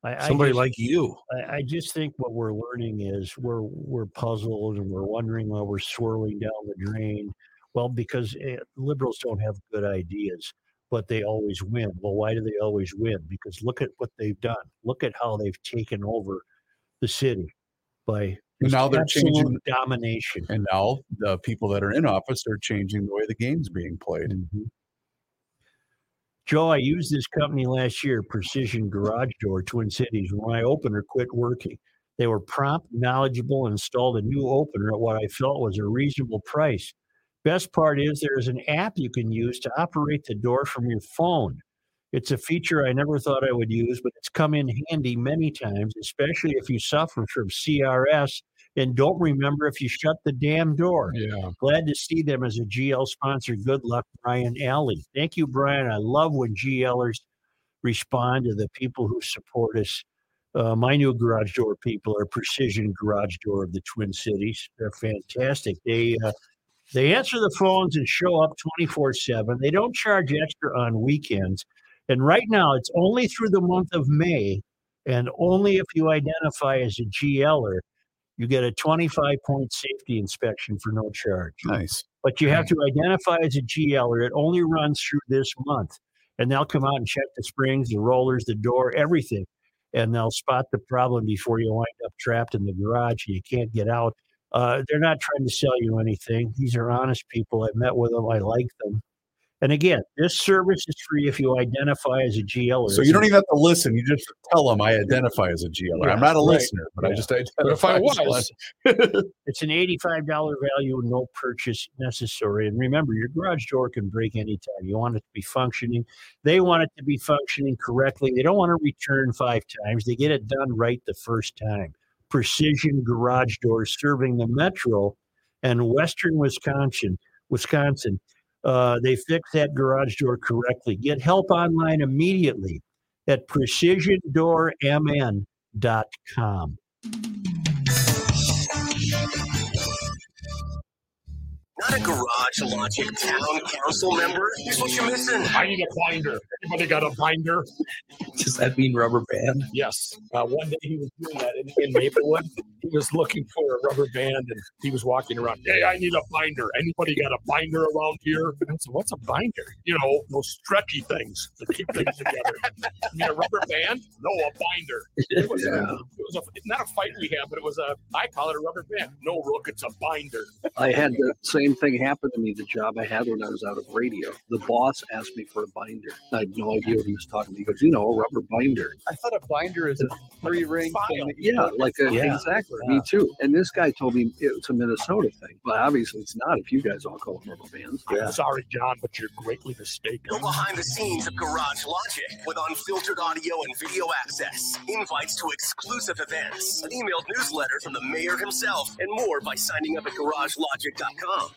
I, I Somebody just- like you. I, I just think what we're learning is we're we're puzzled and we're wondering why we're swirling down the drain. Well, because eh, liberals don't have good ideas, but they always win. Well, why do they always win? Because look at what they've done. Look at how they've taken over the city by now they're changing- domination. And now the people that are in office are changing the way the game's being played. Joe, I used this company last year, Precision Garage Door, Twin Cities. When my opener quit working, they were prompt, knowledgeable, and installed a new opener at what I felt was a reasonable price. Best part is there is an app you can use to operate the door from your phone. It's a feature I never thought I would use, but it's come in handy many times, especially if you suffer from CRS and don't remember if you shut the damn door. Yeah. Glad to see them as a GL sponsor. Good luck, Brian Alley. Thank you, Brian. I love when GLers respond to the people who support us. Uh, my new garage door people are Precision Garage Door of the Twin Cities. They're fantastic. They uh, they answer the phones and show up 24 7. They don't charge extra on weekends. And right now, it's only through the month of May, and only if you identify as a GLer, you get a 25 point safety inspection for no charge Nice. but you have to identify as a GLer. It only runs through this month, and they'll come out and check the springs, the rollers, the door, everything, and they'll spot the problem before you wind up trapped in the garage and you can't get out. Uh, they're not trying to sell you anything. These are honest people. I met with them. I like them. And again, this service is free if you identify as a GLer. So you don't even have to listen. You just tell them I identify as a GLer. Yeah, I'm not a right. listener, but I Yeah. just But identify. if I as one. was, It's an eighty-five dollar value, no purchase necessary. And remember, your garage door can break anytime. You want it to be functioning. They want it to be functioning correctly. They don't want to return five times. They get it done right the first time. Precision garage doors serving the metro and western Wisconsin. Wisconsin. Uh, they fix that garage door correctly. Get help online immediately at precisiondoormn.com. Not a Garage Logic town council member? Here's what you're missing. I need a binder. Anybody got a binder? Does that mean rubber band? Yes. Uh, one day he was doing that in, in Maplewood. He was looking for a rubber band and he was walking around. Hey, I need a binder. Anybody got a binder around here? I said, What's a binder? You know, those stretchy things that keep things together. You mean a rubber band? No, a binder. It was, a, it was a, not a fight we had, but it was a, I call it a rubber band. No, Rook, it's a binder. I had the same thing happened to me. The job I had when I was out of radio, the boss asked me for a binder. I had no idea what he was talking. He goes, "You know, a rubber binder." I thought a binder is a three ring thing. Yeah, like a, Yeah. exactly. Me too. And this guy told me it's a Minnesota thing, but obviously it's not. If you guys all call them rubber bands, I'm sorry, John, but you're greatly mistaken. Go behind the scenes of Garage Logic with unfiltered audio and video access, invites to exclusive events, an emailed newsletter from the mayor himself, and more by signing up at garagelogic.com.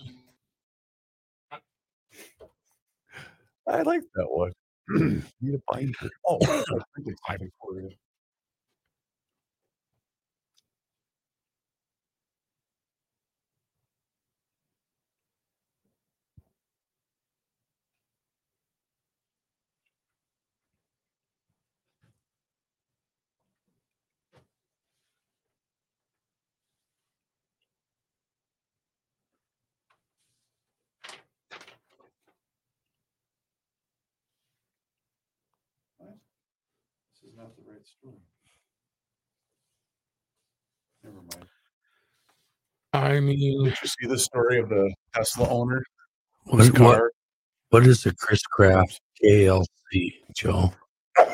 I like that one. Need a binder. Oh, I think it's five and quarter. Is not the right story. Never mind. I mean, Did you see the story of the Tesla owner? What, what, what is a Chris Craft KLC, Joe?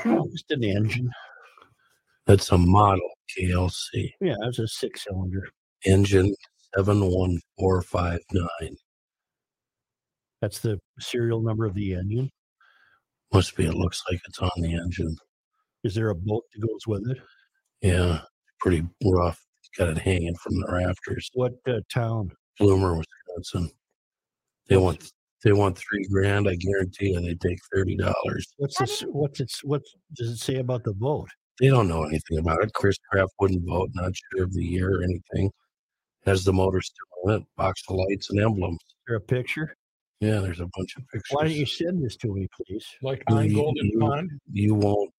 Just an engine. That's a model KLC Yeah, it's a six cylinder. engine 71459. That's the serial number of the engine. Must be, it looks like it's on the engine. Is there a bolt that goes with it? Yeah, pretty rough. Got it hanging from the rafters. What uh, town? Bloomer, Wisconsin. They want they want three grand. I guarantee you, and they take thirty dollars. What's this? What's it? What does it say about the boat? They don't know anything about it. Chris Craft wouldn't vote. Not sure of the year or anything. Has the motor still in it? Box of lights and emblems. Is there a picture? Yeah, there's a bunch of pictures. Why don't you send this to me, please? like You- on Golden you- Pond. You won't.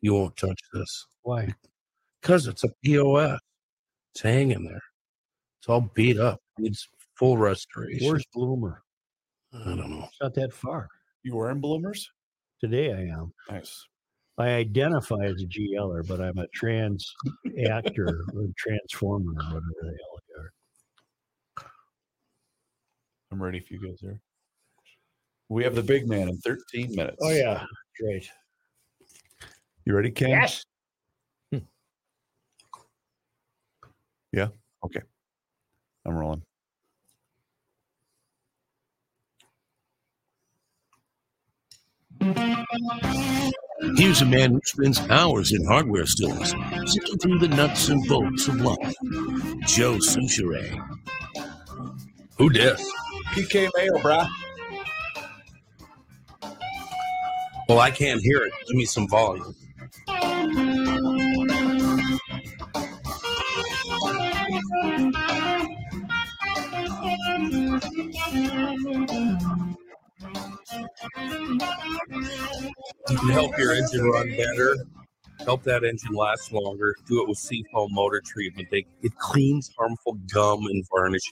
You won't touch this Why? because it's a POS. It's hanging there. It's all beat up. It's full restoration. Where's Bloomer? I don't know. It's not that far. You wearing bloomers? Today I am. Nice. I identify as a GLer, but I'm a trans actor or transformer or whatever the hell they are. I'm ready if you guys are. We have the big man in 13 minutes. Oh yeah, great. You ready, Ken? Yes. Hmm. Yeah. Okay. I'm rolling. Here's a man who spends hours in hardware stores, sifting through the nuts and bolts of life. Joe Soucheray. Who dis? PK Mayo, brah. Well, I can't hear it. Give me some volume. You can help your engine run better, help that engine last longer. Do it with Seafoam motor treatment. They, it cleans harmful gum and varnish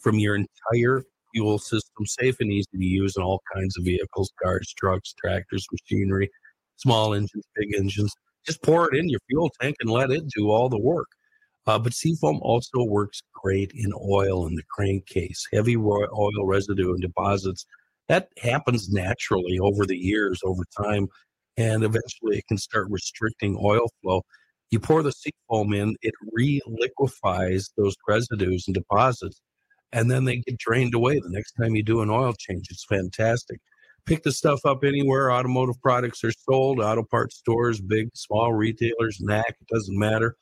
from your entire fuel system, safe and easy to use in all kinds of vehicles, cars, trucks, tractors, machinery, small engines, big engines. Just pour it in your fuel tank and let it do all the work. Uh, but Seafoam also works great in oil in the crankcase, heavy oil residue and deposits. That happens naturally over the years, over time, and eventually it can start restricting oil flow. You pour the Seafoam in, it re-liquefies those residues and deposits, and then they get drained away the next time you do an oil change. It's fantastic. Pick the stuff up anywhere automotive products are sold, auto parts stores, big, small retailers, NAC, it doesn't matter.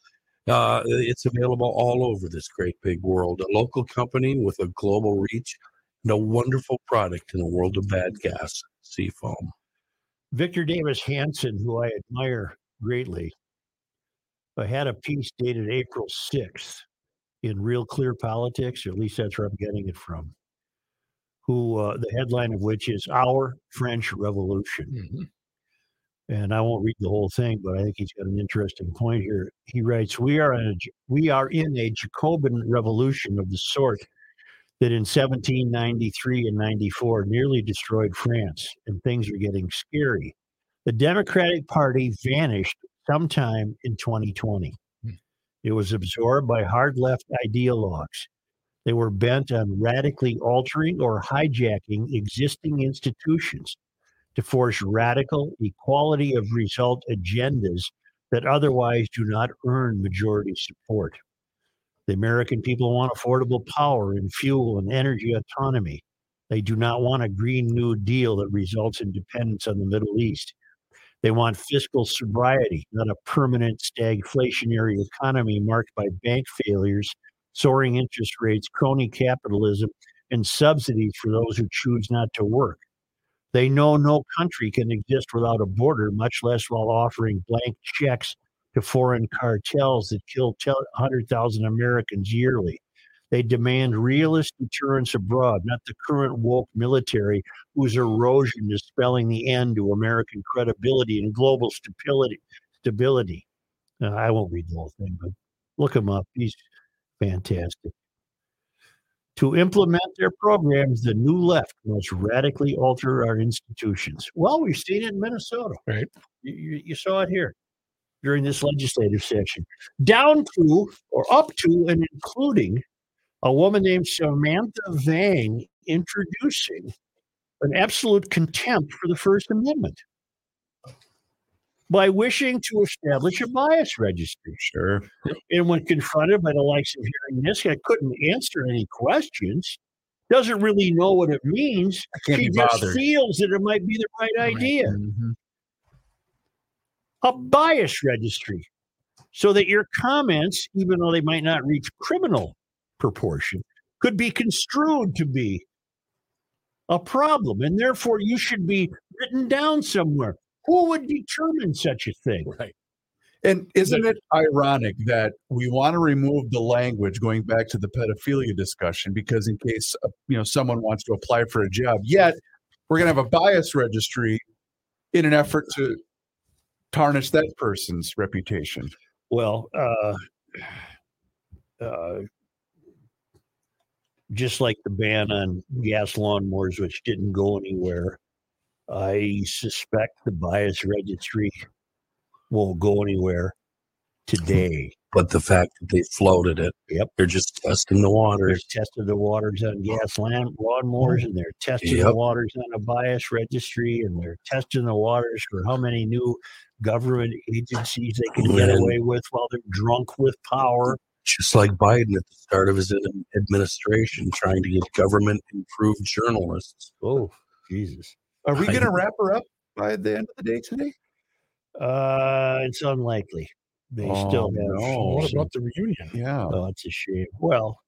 Uh, it's available all over this great big world. A local company with a global reach and a wonderful product in a world of bad gas, Seafoam. Victor Davis Hanson, who I admire greatly, I had a piece dated April 6th in Real Clear Politics, or at least that's where I'm getting it from. Who uh, the headline of which is Our French Revolution. Mhm. And I won't read the whole thing, but I think he's got an interesting point here. He writes, "We are in a we are in a Jacobin revolution of the sort that in 1793 and 94 nearly destroyed France, and things are getting scary. The Democratic Party vanished sometime in 2020. Hmm. It was absorbed by hard left ideologues. They were bent on radically altering or hijacking existing institutions to force radical equality of result agendas that otherwise do not earn majority support. The American people want affordable power and fuel and energy autonomy. They do not want a Green New Deal that results in dependence on the Middle East. They want fiscal sobriety, not a permanent stagflationary economy marked by bank failures, soaring interest rates, crony capitalism, and subsidies for those who choose not to work. They know no country can exist without a border, much less while offering blank checks to foreign cartels that kill 100,000 Americans yearly. They demand realist deterrence abroad, not the current woke military whose erosion is spelling the end to American credibility and global stability. Stability. Uh, I won't read the whole thing, but look him up. He's fantastic. To implement their programs, the new left must radically alter our institutions. Well, we've seen it in Minnesota. Right. You, you, you saw it here during this legislative session, down to or up to and including a woman named Samantha Vang introducing an absolute contempt for the First Amendment by wishing to establish a bias registry. Sure. And when confronted by the likes of hearing this, I couldn't answer any questions. Doesn't really know what it means. she just feels that it might be the right idea. Mhm. A bias registry, so that your comments, even though they might not reach criminal proportion, could be construed to be a problem, and therefore you should be written down somewhere. Who would determine such a thing? Right. And isn't it ironic that we want to remove the language going back to the pedophilia discussion because in case uh, you know someone wants to apply for a job, yet we're going to have a bias registry in an effort to tarnish that person's reputation. Well, uh, uh, just like the ban on gas lawnmowers, which didn't go anywhere, I suspect the bias registry won't go anywhere hmm. today. But the fact that they floated it, Yep. they're just testing the They're waters. testing the waters on gas lawn, lawnmowers, and they're testing the waters on a bias registry, and they're testing the waters for how many new government agencies they can get And- away with while they're drunk with power. Just like Biden at the start of his administration, trying to get government improved journalists. Oh, Jesus. Are we going to wrap her up by the end of the day today? Uh, it's unlikely. They still Oh, have. no. What about the reunion? Yeah. Oh, it's a shame. Well,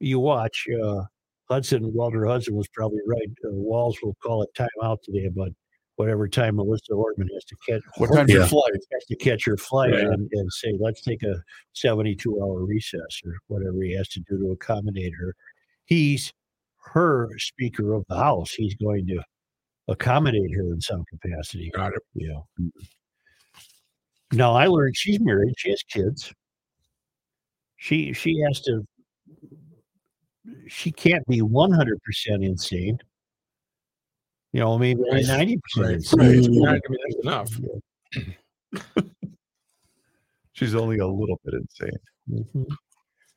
you watch. Uh, Hudson, Walter Hudson was probably right. Uh, Walz will call it timeout today, but whatever time Melissa Hortman has to catch, What time's your Yeah. flight? has to catch her flight Yeah. and, and say, let's take a 72 hour recess or whatever he has to do to accommodate her. He's her Speaker of the House. He's going to accommodate her in some capacity. Got it. Yeah. Now I learned she's married. She has kids. She she has to. She can't be one hundred percent insane. You know, maybe Right. ninety percent Right. insane. Right. I mean, that's enough. She's only a little bit insane. Mhm.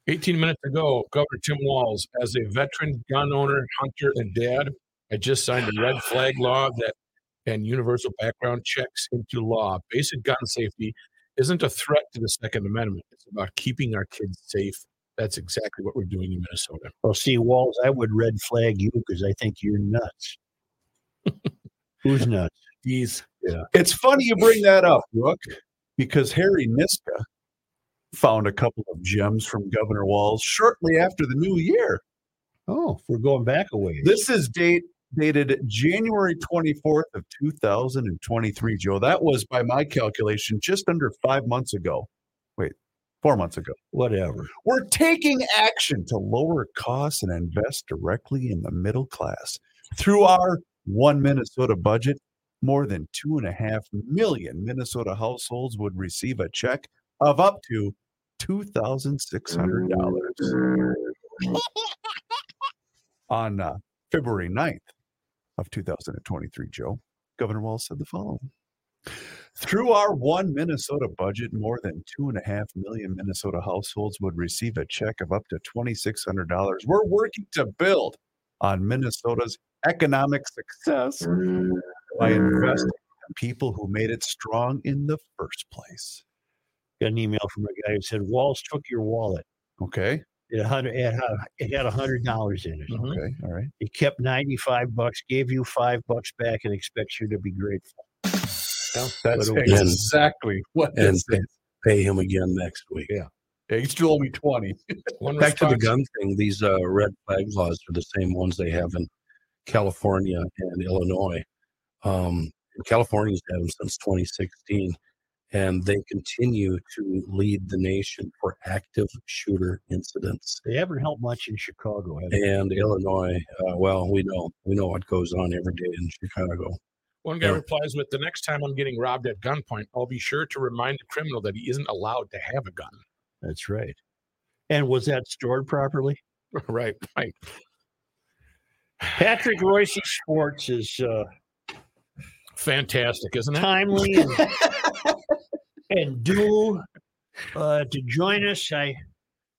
18 minutes ago, Governor Tim Walz, as a veteran gun owner, hunter, and dad, I just signed a red flag law that and universal background checks into law. Basic gun safety isn't a threat to the Second Amendment. It's about keeping our kids safe. That's exactly what we're doing in Minnesota. Well, see, Walz, I would red flag you because I think you're nuts. Who's nuts? These It's funny you bring that up, Rook, because Harry Niska found a couple of gems from Governor Walz shortly after the new year. Oh, we're going back a ways. This is date dated January 24th of 2023, Joe. That was by my calculation just under 5 months ago. Wait, 4 months ago. Whatever. We're taking action to lower costs and invest directly in the middle class. Through our one Minnesota budget, more than two and a half million Minnesota households would receive a check of up to $2,600 on uh, February 9th of 2023, Joe. Governor Walz said the following. Through our one Minnesota budget, more than two and a half million Minnesota households would receive a check of up to $2,600. We're working to build on Minnesota's economic success by investing in people who made it strong in the first place. Got an email from a guy who said, Walz took your wallet. Okay. It had, a hundred- it had, it had a hundred dollars in it. Mhm. Okay. All right. He kept 95 bucks, gave you five bucks back, and expects you to be grateful. That's What do exactly what And this pay, is. pay him again next week. Yeah, he still owe me 20. one Back to the gun thing, these uh, red flag laws are the same ones they have in California and Illinois. Um, California's had them since 2016, and they continue to lead the nation for active shooter incidents. They haven't helped much in Chicago. Have they? And Illinois, uh, well, we know we know what goes on every day in Chicago. One guy Yeah. replies with, "The next time I'm getting robbed at gunpoint, I'll be sure to remind the criminal that he isn't allowed to have a gun." That's right. And was that stored properly? right, right. Patrick Reusse Sports is uh, Fantastic, isn't it? timely and, and due uh, to join us. I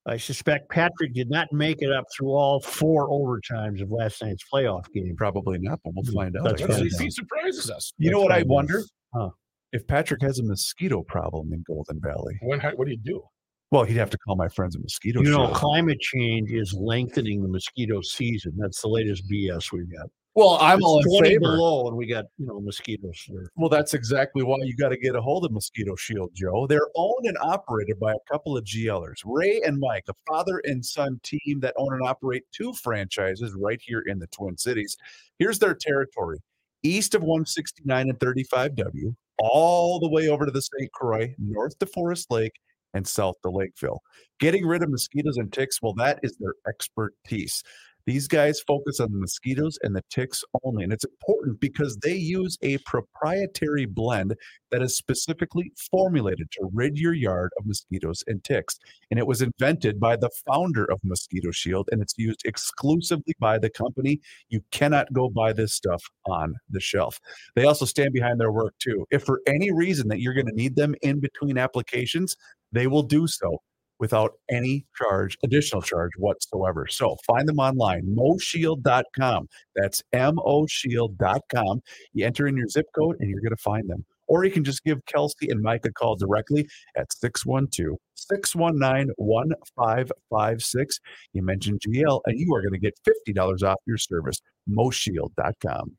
I suspect Patrick did not make it up through all four overtimes of last night's playoff game. Probably not, but we'll find out. That's I Let's fine. guess. see if he surprises us. You know what I wonder? Huh. If Patrick has a mosquito problem in Golden Valley. When, how, what do you do? Well, he'd have to call my friends a mosquito You know, shield. climate change is lengthening the mosquito season. That's the latest BS we've got. Well, I'm all in 20 favor. below, and we got you know mosquitoes. Well, that's exactly why you got to get a hold of Mosquito Shield, Joe. They're owned and operated by a couple of GLers, Ray and Mike, a father and son team that own and operate two franchises right here in the Twin Cities. Here's their territory east of 169 and 35W, all the way over to the St. Croix, north to Forest Lake, and south to Lakeville. Getting rid of mosquitoes and ticks, well, that is their expertise. These guys focus on the mosquitoes and the ticks only. And it's important because they use a proprietary blend that is specifically formulated to rid your yard of mosquitoes and ticks. And it was invented by the founder of Mosquito Shield and it's used exclusively by the company. You cannot go buy this stuff on the shelf. They also stand behind their work too. If for any reason that you're going to need them in between applications, they will do so without any charge, additional charge whatsoever. So find them online, moshield.com. That's M-O-Shield.com. You enter in your zip code and you're going to find them. Or you can just give Kelsey and Mike a call directly at 612 619 1556. You mentioned GL and you are going to get $50 off your service. Moshield.com.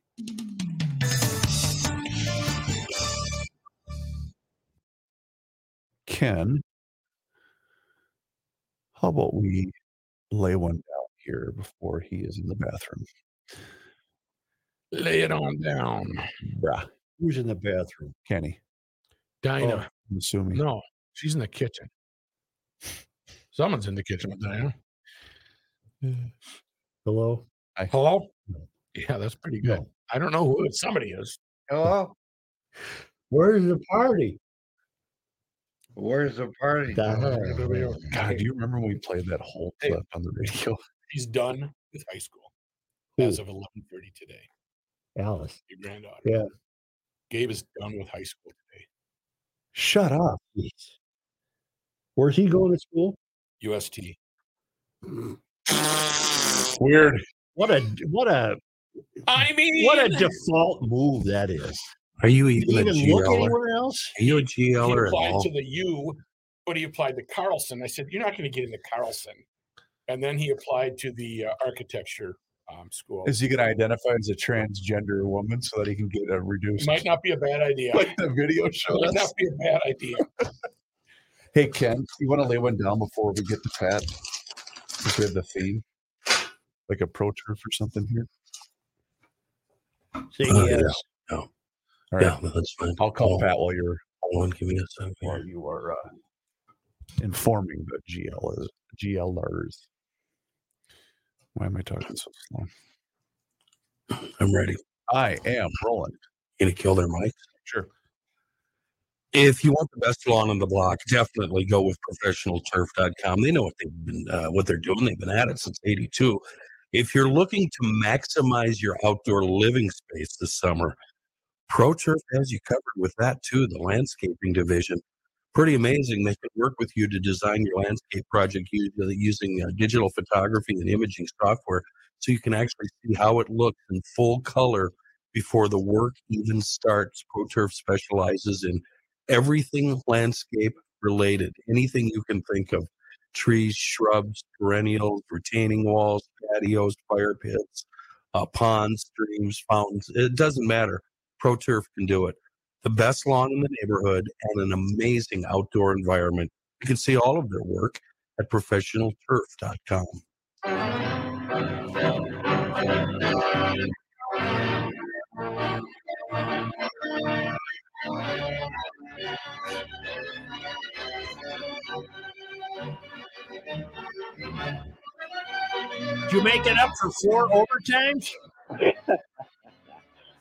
Ken, how about mm. we lay one down here before he is in the bathroom? Lay it on down, Bruh, Who's in the bathroom? Kenny, oh, Dinah. I'm assuming. No, she's in the kitchen. Someone's in the kitchen with Diana. Uh, hello. Hello? Yeah, that's pretty good. No. I don't know who it, somebody is. Hello? Where's the party? Where's the party? God, do you remember when we played that whole Hey. on the radio? He's done with high school Who? as of 11:30 today. Alice. Your granddaughter. Yeah. Gabe is done with high school today. Shut up. Jeez. Where's he going to school? UST. Weird. What a what a I mean, what a default move that is. Are you Did even he a even look GLer? anywhere else? Are you a he GLer at applied all? to the U, but he applied to Carlson. I said, "You're not going to get into Carlson." And then he applied to the uh, architecture um, school. Is he going to identify as a transgender woman so that he can get a reduced? Might not be a bad idea. like the video showed Might not be a bad idea. Hey, Ken, you want to lay one down before we get to Pat? Since we have the theme, like a pro turf or something here. Say Uh, yes. All right. Yeah, that's fine. I'll call Hold- Pat while you're Hold on, give me a second. while you are uh, informing the GL is GLers. Why am I talking so slow? I'm ready. I am rolling. Gonna kill their mics. Sure. If you want the best lawn on the block, definitely go with professionalturf.com. They know what they've been uh, what they're doing. They've been at it since 82. If you're looking to maximize your outdoor living space this summer, ProTurf has you covered with that too, the landscaping division. Pretty amazing. They can work with you to design your landscape project using uh, digital photography and imaging software so you can actually see how it looks in full color before the work even starts. ProTurf specializes in everything landscape related, anything you can think of trees, shrubs, perennials, retaining walls, patios, fire pits, uh, ponds, streams, fountains. It doesn't matter. ProTurf can do it. The best lawn in the neighborhood and an amazing outdoor environment. You can see all of their work at professionalturf.com. Did you make it up for four overtimes?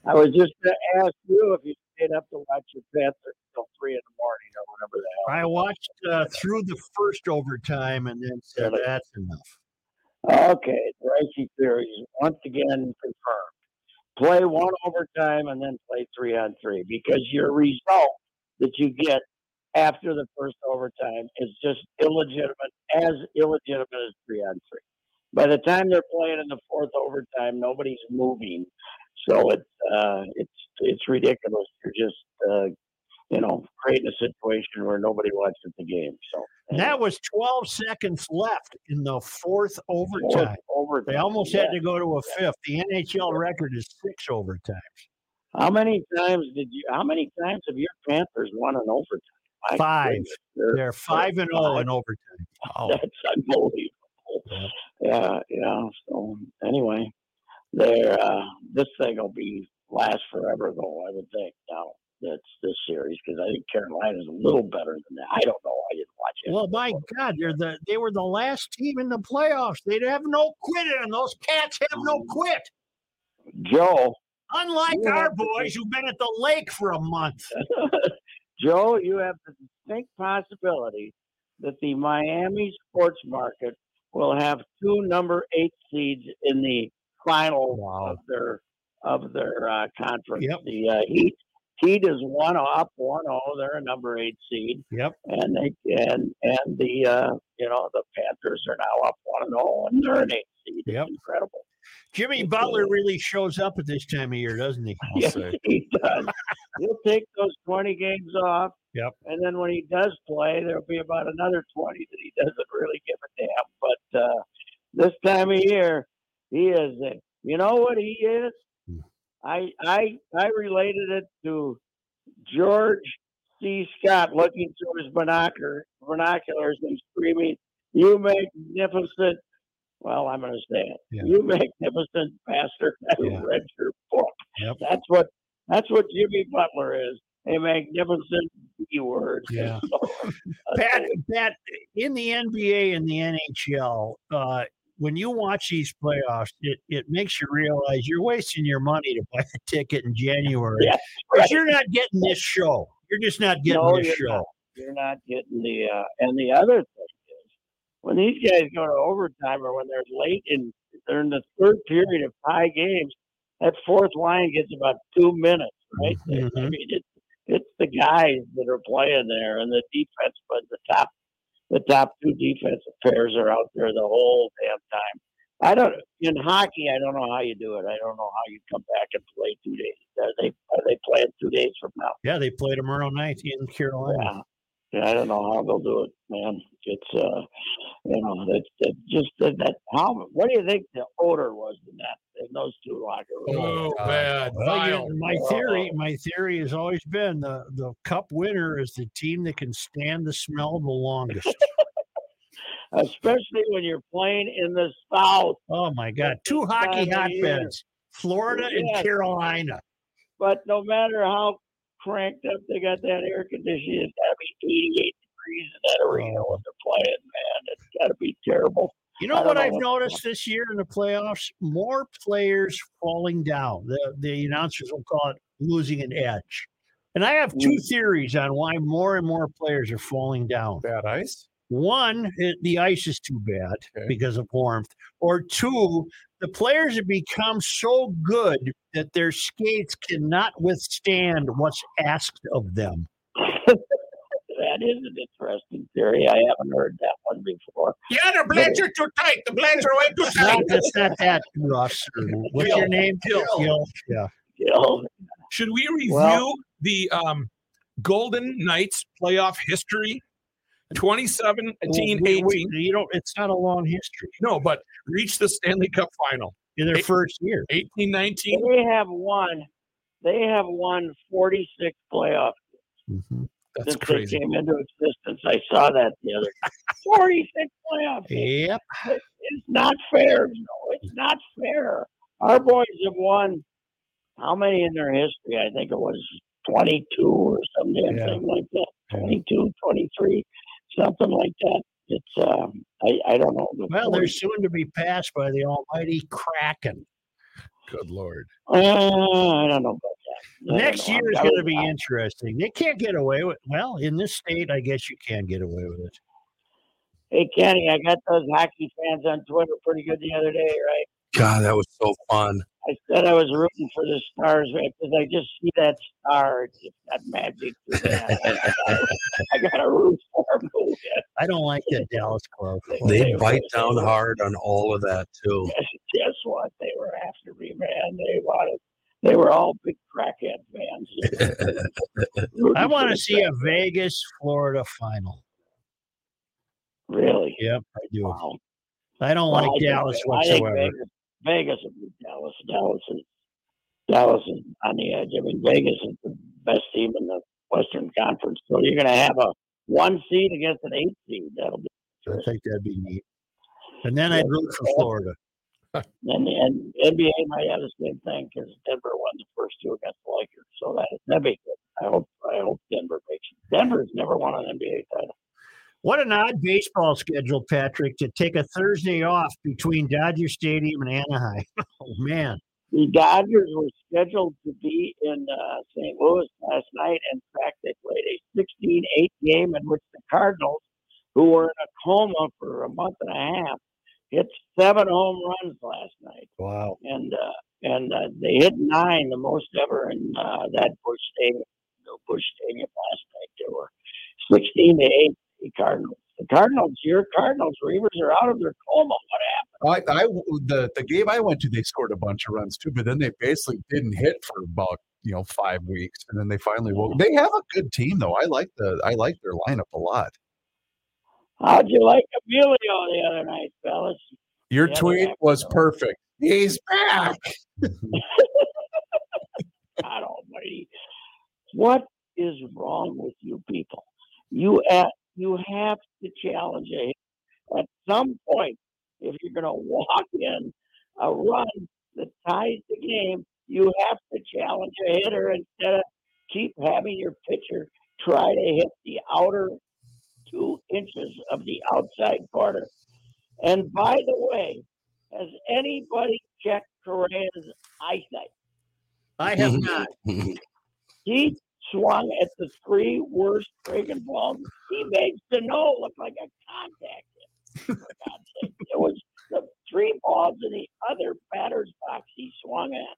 I was just going to ask you if you stayed up to watch your Panthers till three in the morning or whatever the hell. I watched uh, through the first overtime and then said Really? that's enough. Okay, the Reusse series once again confirmed. Play one overtime and then play three on three because your result that you get after the first overtime is just illegitimate, as illegitimate as three on three. By the time they're playing in the fourth overtime, nobody's moving, so it's uh, it's it's ridiculous. You're just uh, you know creating a situation where nobody watches the game. So And that was 12 seconds left in the fourth overtime. overtime. They almost had to go to a fifth. The NHL record is six overtimes. How many times did you? How many times have your Panthers won an overtime? My Five. they're- They're five and zero five. in overtime. That's unbelievable. Yeah, yeah. So anyway, they're uh, this thing will be last forever, though. I would think now. That's this series because I think Carolina's a little better than that. I don't know. I didn't watch it. Well, my God, they're the they were the last team in the playoffs. They'd have no quit in. Those cats have no quit. Joe, Unlike our boys who've been at the lake for a month. Joe, you have the distinct possibility that the Miami sports market will have two number eight seeds in the final of their of their uh, conference. Yep. The uh, Heat Heat is one up, one oh. They're a number eight seed, Yep. and they and and the uh, you know the Panthers are now up one and oh, and they're an eight seed. Yep. It's incredible. Jimmy Butler really shows up at this time of year, doesn't he? Yes, he does. He'll take those 20 games off. Yep. And then when he does play, there'll be about another 20 that he doesn't really give a damn. But uh, this time of year, he is. A, you know what he is? I I I related it to George C. Scott looking through his binocular binoculars and screaming, "You magnificent!" Well, I'm going to say it. Yeah. You magnificent bastard! I Yeah. read your book. Yep. That's what that's what Jimmy Butler is. A magnificent B word. Yeah. Pat, Pat, in the NBA and the NHL, uh, when you watch these playoffs, it, it makes you realize you're wasting your money to buy a ticket in January. Yeah, Because you're not getting this show. You're just not getting No, this you're show. not. you're not getting the uh, and the other thing is when these guys go to overtime or when they're late in they're in the third period of tie games, that fourth line gets about two minutes, right? I Mhm. mean it's it's the guys that are playing there and the defense, but the top the top two defensive pairs are out there the whole damn time. I don't in hockey. I don't know how you do it. I don't know how you come back and play two days. Are they are they playing two days from now? Yeah, they play tomorrow night in Carolina. Yeah. Yeah, I don't know how they'll do it, man. It's uh, you know, that's that just that, that. How? What do you think the odor was in that in those two locker rooms? Oh, bad. Well, you- Vile. my theory, my theory has always been the the cup winner is the team that can stand the smell the longest. Especially when you're playing in the South. oh my God, two hockey time of hotbeds, Florida Yes. and Carolina. But no matter how cranked up they got that air conditioning, it's got to be 88 degrees in that arena when they're playing. Man, it's got to be terrible. You know what know I've noticed this year in the playoffs? More players falling down. The the announcers will call it losing an edge. And I have two Mm. theories on why more and more players are falling down. Bad ice. One, the ice is too bad Okay. because of warmth. Or two, the players have become so good that their skates cannot withstand what's asked of them. That is an interesting theory. I haven't heard that one before. Yeah, the blades are too tight. The blades are way too It's not, tight. it's not that, Russ. or What's your name? Gil. Gil. Yeah. You know, Should we review Well- the um, Golden Knights playoff history? 2017 Well, we- 18. we- you don't. It's not a long history. No, but reached the Stanley Cup final. In their first year, 18 19. they have won. They have won 46 playoff mm-hmm. That's since crazy. they came into existence. I saw that the other. 46 playoff. games. Yep. It's not fair. You know, it's not fair. Our boys have won how many in their history? I think it was 22 or something, Yeah. thing like that. 22, 23, something like that. It's um, I I don't know. the Well, they're soon to be passed by the almighty Kraken. Good lord. Uh, I don't know about that. I Next year is going to be interesting. They can't get away with. Well, in this state, I guess you can get away with it. Hey Kenny, I got those hockey fans on Twitter pretty good the other day, right? God, that was so fun. I said I was rooting for the Stars because I just see that star. It's just got magic. I got to root for them. I don't like that Dallas club. They bite down hard on all of that too. Guess, guess what? They were after me, man. They wanted. They were all big crackhead fans. I want to see a Vegas, Florida final. Really? Yep, I do. Wow. I don't Well, like I think- Dallas I think whatsoever. Vegas, will beat Dallas. Dallas is Dallas is on the edge. I mean, Vegas is the best team in the Western Conference. So you're going to have a one seed against an eight seed. That'll be. I think that'd be neat. And then I'd root for Florida. And the and NBA might have the same thing because Denver won the first two against the Lakers. So that that'd be good. I hope I hope Denver makes it. Denver's never won an NBA title. What an odd baseball schedule, Patrick, to take a Thursday off between Dodger Stadium and Anaheim. Oh man. The Dodgers were scheduled to be in uh, St. Louis last night. In fact, they played a 16-8 game in which the Cardinals, who were in a coma for a month and a half, hit seven home runs last night, Wow. and uh, and uh, they hit nine, the most ever in uh, that Busch Stadium. The Busch Stadium last night. They were 16 to eight. The Cardinals. The Cardinals. Your Cardinals. Reavers are out of their coma. What happened? I, I the the game I went to, they scored a bunch of runs too, but then they basically didn't hit for about you know five weeks, and then they finally woke. Mm. They have a good team though. I like the I like their lineup a lot. How'd you like Emilio the other night, fellas? Your they tweet was perfect. He's back. God Almighty, what is wrong with you people? You at, you have to challenge a at some point. If you're going to walk in a run that ties the game, you have to challenge a hitter instead of keep having your pitcher try to hit the outer two inches of the outside corner. And by the way, has anybody checked Correa's eyesight? I have not. He swung at the three worst friggin' balls. He makes the no look like a contact hit. For God's sake. It was the three balls in the other batter's box he swung at.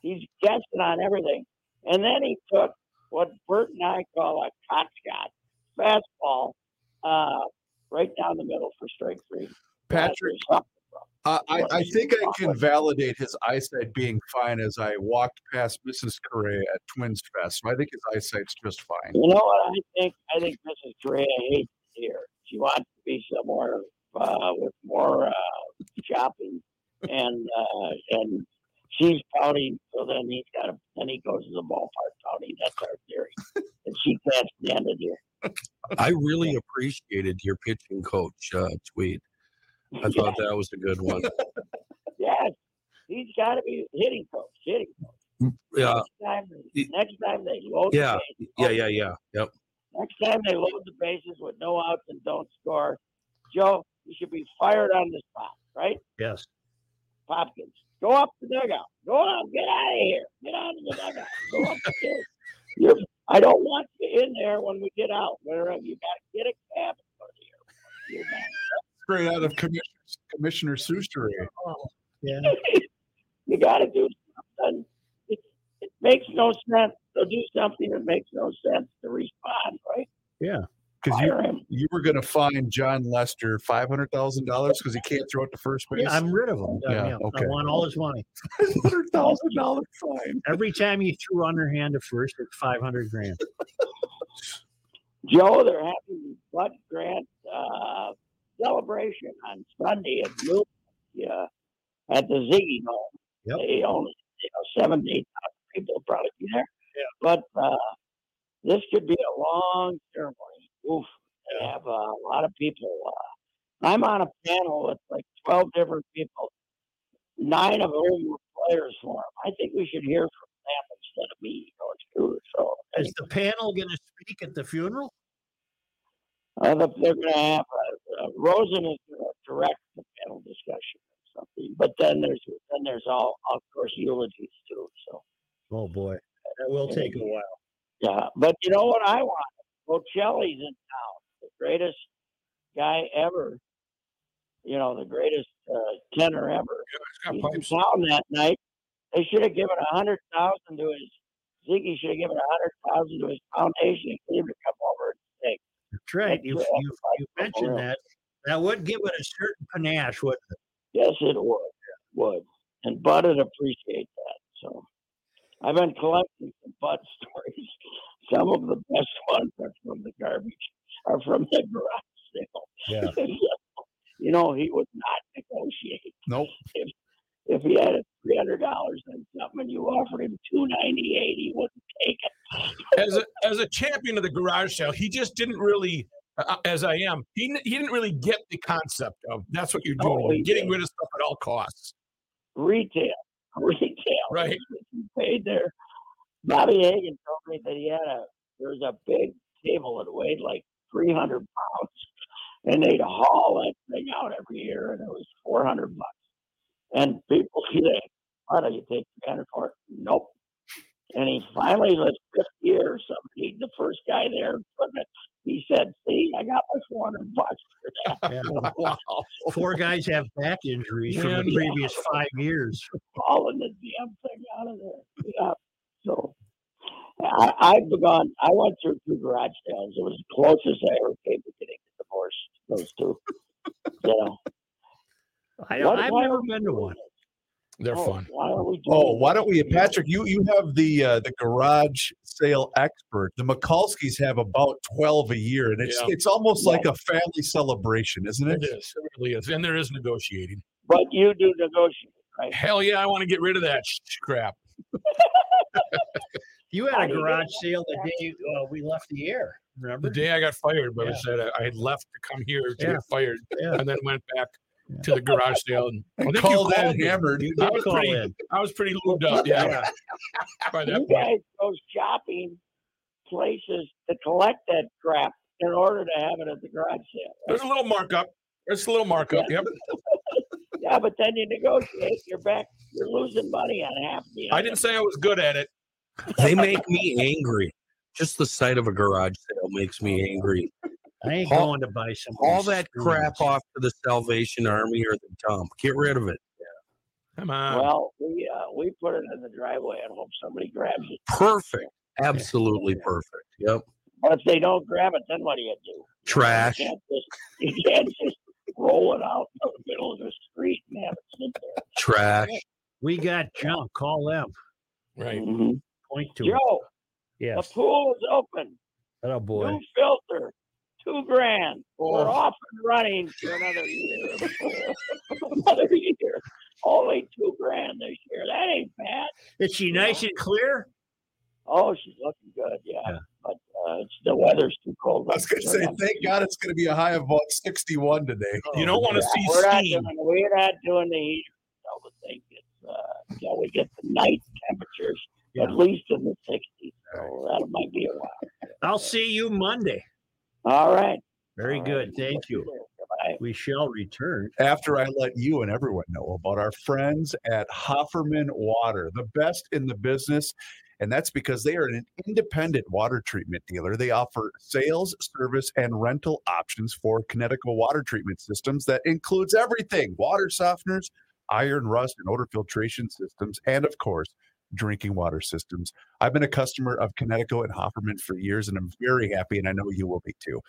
He's guessing on everything. And then he took what Bert and I call a cot shot fastball uh, right down the middle for strike three. Patrick, uh, I I think I can validate his eyesight being fine as I walked past Mrs. Correa at Twins Fest. So I think his eyesight's just fine. You know what I think? I think Mrs. Correa hates here. She wants to be somewhere uh, with more uh, shopping, and uh, and she's pouting. So then he's got to. Then he goes to the ballpark pouting. That's our theory. and she can't stand it here. I really appreciated your pitching coach uh, tweet. I thought that was a good one. Yes, he's got to be hitting coach. Hitting coach. Mm, yeah, Next time, next time they load. the yeah, bases- yeah, yeah, yeah. Yep. Next time they load the bases with no outs and don't score, Joe, you should be fired on the spot, right? Yes. Popkins, go up the dugout. Go on, get out of here. Get out of the dugout. Go up the stairs. You're, I don't want you in there when we get out. Where you got to get a cab and go to your. You're not. Straight out of Commissioner Commissioner Seuster. Yeah. You got to do something. It, it makes no sense. to do something that makes no sense to respond, right? Yeah. Because you, him. you were going to find Jon Lester five hundred thousand dollars because he can't throw it to first base. Yeah, I'm rid of him. Yeah, Yeah, okay. I want all his money. hundred thousand dollar fine. Every time he threw underhand to first, it's 500 grand. Joe, they're having the Bud Grant uh, celebration on Sunday at Milton, yeah, at the Zygi Dome. Yep. They only, you know, seven eight thousand people probably be there. Yeah. But uh, this could be a long ceremony. Oof, they have uh, a lot of people. Uh, I'm on a panel with like twelve different people, nine of whom were players for him. I think we should hear from them instead of me, you know, too. So Is the panel going to speak at the funeral? Uh, the- they're going to have uh, uh, Rosen is going to direct the panel discussion or something, but then there's then there's all of course eulogies too. So Oh boy, that will take a while. yeah, but you know what I want? Bocelli's in town, the greatest guy ever. You know, the greatest uh, tenor ever. got He's in pipes. town that night. They should have given a hundred thousand to his. Zygi should have given a hundred thousand to his foundation and get him to come over and sing. That's right. You, That's you, you mentioned that. That would give it a certain panache, wouldn't it? Yes, it would. Would. And Bud would appreciate that. So I've been collecting some Bud stories. Some of the best ones are from the garbage, are from the garage sale. Yeah. you know, he would not negotiate. Nope. If, if he had three hundred dollars and something and you offered him two ninety eight, he wouldn't take it. as a as a champion of the garage sale, he just didn't really, uh, as I am, he he didn't really get the concept of that's what you're doing, Oh, getting rid of stuff at all costs. Retail. Retail. Right. He paid there. Bobby Hagan told me that he had a there was a big table that weighed like three hundred pounds, and they'd haul that thing out every year, and it was four hundred bucks. And people say, "Why don't you take three hundred for it?" Nope. And he finally, like fifth year, somebody, the first guy there, put it. He said, "See, I got my four hundred bucks for that." Yeah. Wow. Four guys have back injuries from the Man. previous five years. hauling the damn thing out of there. Yeah. So I, I've gone. I went through two garage sales. It was the closest I ever came to getting a divorce. Those two. you know. I, What- I've why never been to one. They're Oh, fun. Why are we doing Oh, why don't we, Patrick? You you have the uh, the garage sale expert. The Mikulskis have about twelve a year, and it's Yeah. it's almost like a family celebration, isn't It it? is. It really is. And there is negotiating. But you do negotiate, right? Hell yeah, I want to get rid of that sh- crap. You had a garage sale the day uh, we left the air. Remember the day I got fired, but I said I, I had left to come here to Yeah. get fired, Yeah. and then went back to the garage sale and I think you Called in called hammered. I was call pretty, in. I was pretty lubed up. Yeah, by that You point. guys go shopping places to collect that crap in order to have it at the garage sale. There's a little markup. There's a little markup. Yep. Yeah, but then you negotiate. You're back. You're losing money on half the. I didn't say I was good at it. They make me angry. Just the sight of a garage sale makes me angry. I ain't All- going to buy some. All these that crap off to the Salvation Army or the dump. Get rid of it. Come on. Well, we uh, we put it in the driveway and hope somebody grabs it. Perfect. Absolutely perfect. Yep. But if they don't grab it, then what do you do? Trash. You can't just, you can't just roll it out in the middle of the street and have it sit there. Trash. We got junk. Call them. right. Mhm. Point to it. Joe, Yes. the pool is open. Oh boy. New filter, two grand. We're Oh. off and running for another year. another year. Only two grand this year. That ain't bad. Is she nice and clear? Oh, she's looking good. Yeah, Yeah. but uh, it's, the weather's too cold. I was going to say, thank God it's going to be a high of about sixty-one today. You don't want to see we're not steam. doing we're not doing the heat until the thing gets uh, until we get the night temperatures Yeah. at least in the sixties. So that might be a while. I'll see you Monday. All right. Very All good. right. Thank you. Goodbye. We shall return. after I let you and everyone know about our friends at Hofferman Water, the best in the business. And that's because they are an independent water treatment dealer. They offer sales, service, and rental options for Kinetico water treatment systems that includes everything water softeners, iron, rust, and odor filtration systems, and of course, drinking water systems. I've been a customer of Kinetico and Hofferman for years, and I'm very happy, and I know you will be too.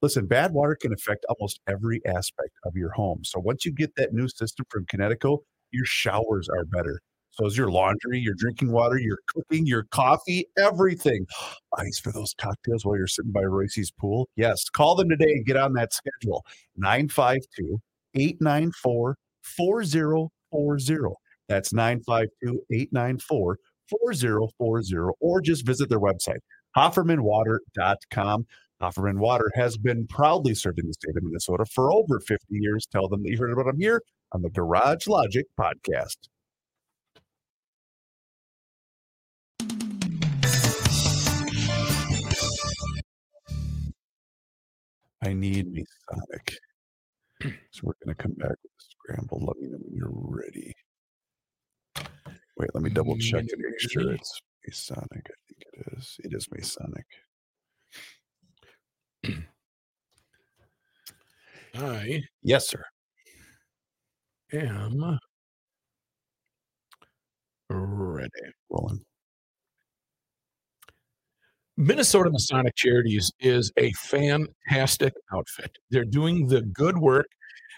Listen, bad water can affect almost every aspect of your home. So once you get that new system from Kinetico, your showers are better. So is your laundry, your drinking water, your cooking, your coffee, everything. Ice for those cocktails while you're sitting by Reusse's pool. Yes, call them today and get on that schedule. 952 894 4040. That's 952 894 4040, or just visit their website, HoffermanWater.com. Hofferman Water has been proudly serving the state of Minnesota for over 50 years. Tell them that you heard about them here on the Garage Logic podcast. I need me Sonic. So we're going to come back with a scramble. Let me know when you're ready. Wait, let me double check to make sure it's Masonic. I think it is. It is Masonic. I Yes, sir. am ready. Rolling. Minnesota Masonic Charities is a fantastic outfit. They're doing the good work.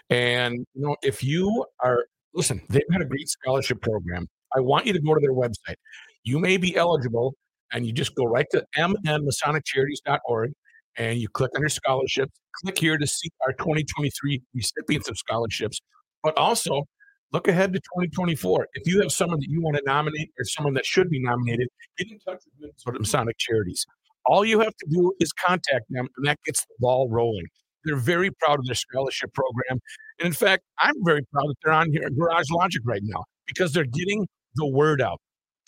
And you know, if you are listen, they've got a great scholarship program. I want you to go to their website. You may be eligible, and you just go right to mnmasoniccharities.org and you click under scholarships. Click here to see our 2023 recipients of scholarships. But also look ahead to 2024. If you have someone that you want to nominate or someone that should be nominated, get in touch with Minnesota Masonic Charities. All you have to do is contact them, and that gets the ball rolling. They're very proud of their scholarship program. And in fact, I'm very proud that they're on here at Garage Logic right now because they're getting the word out.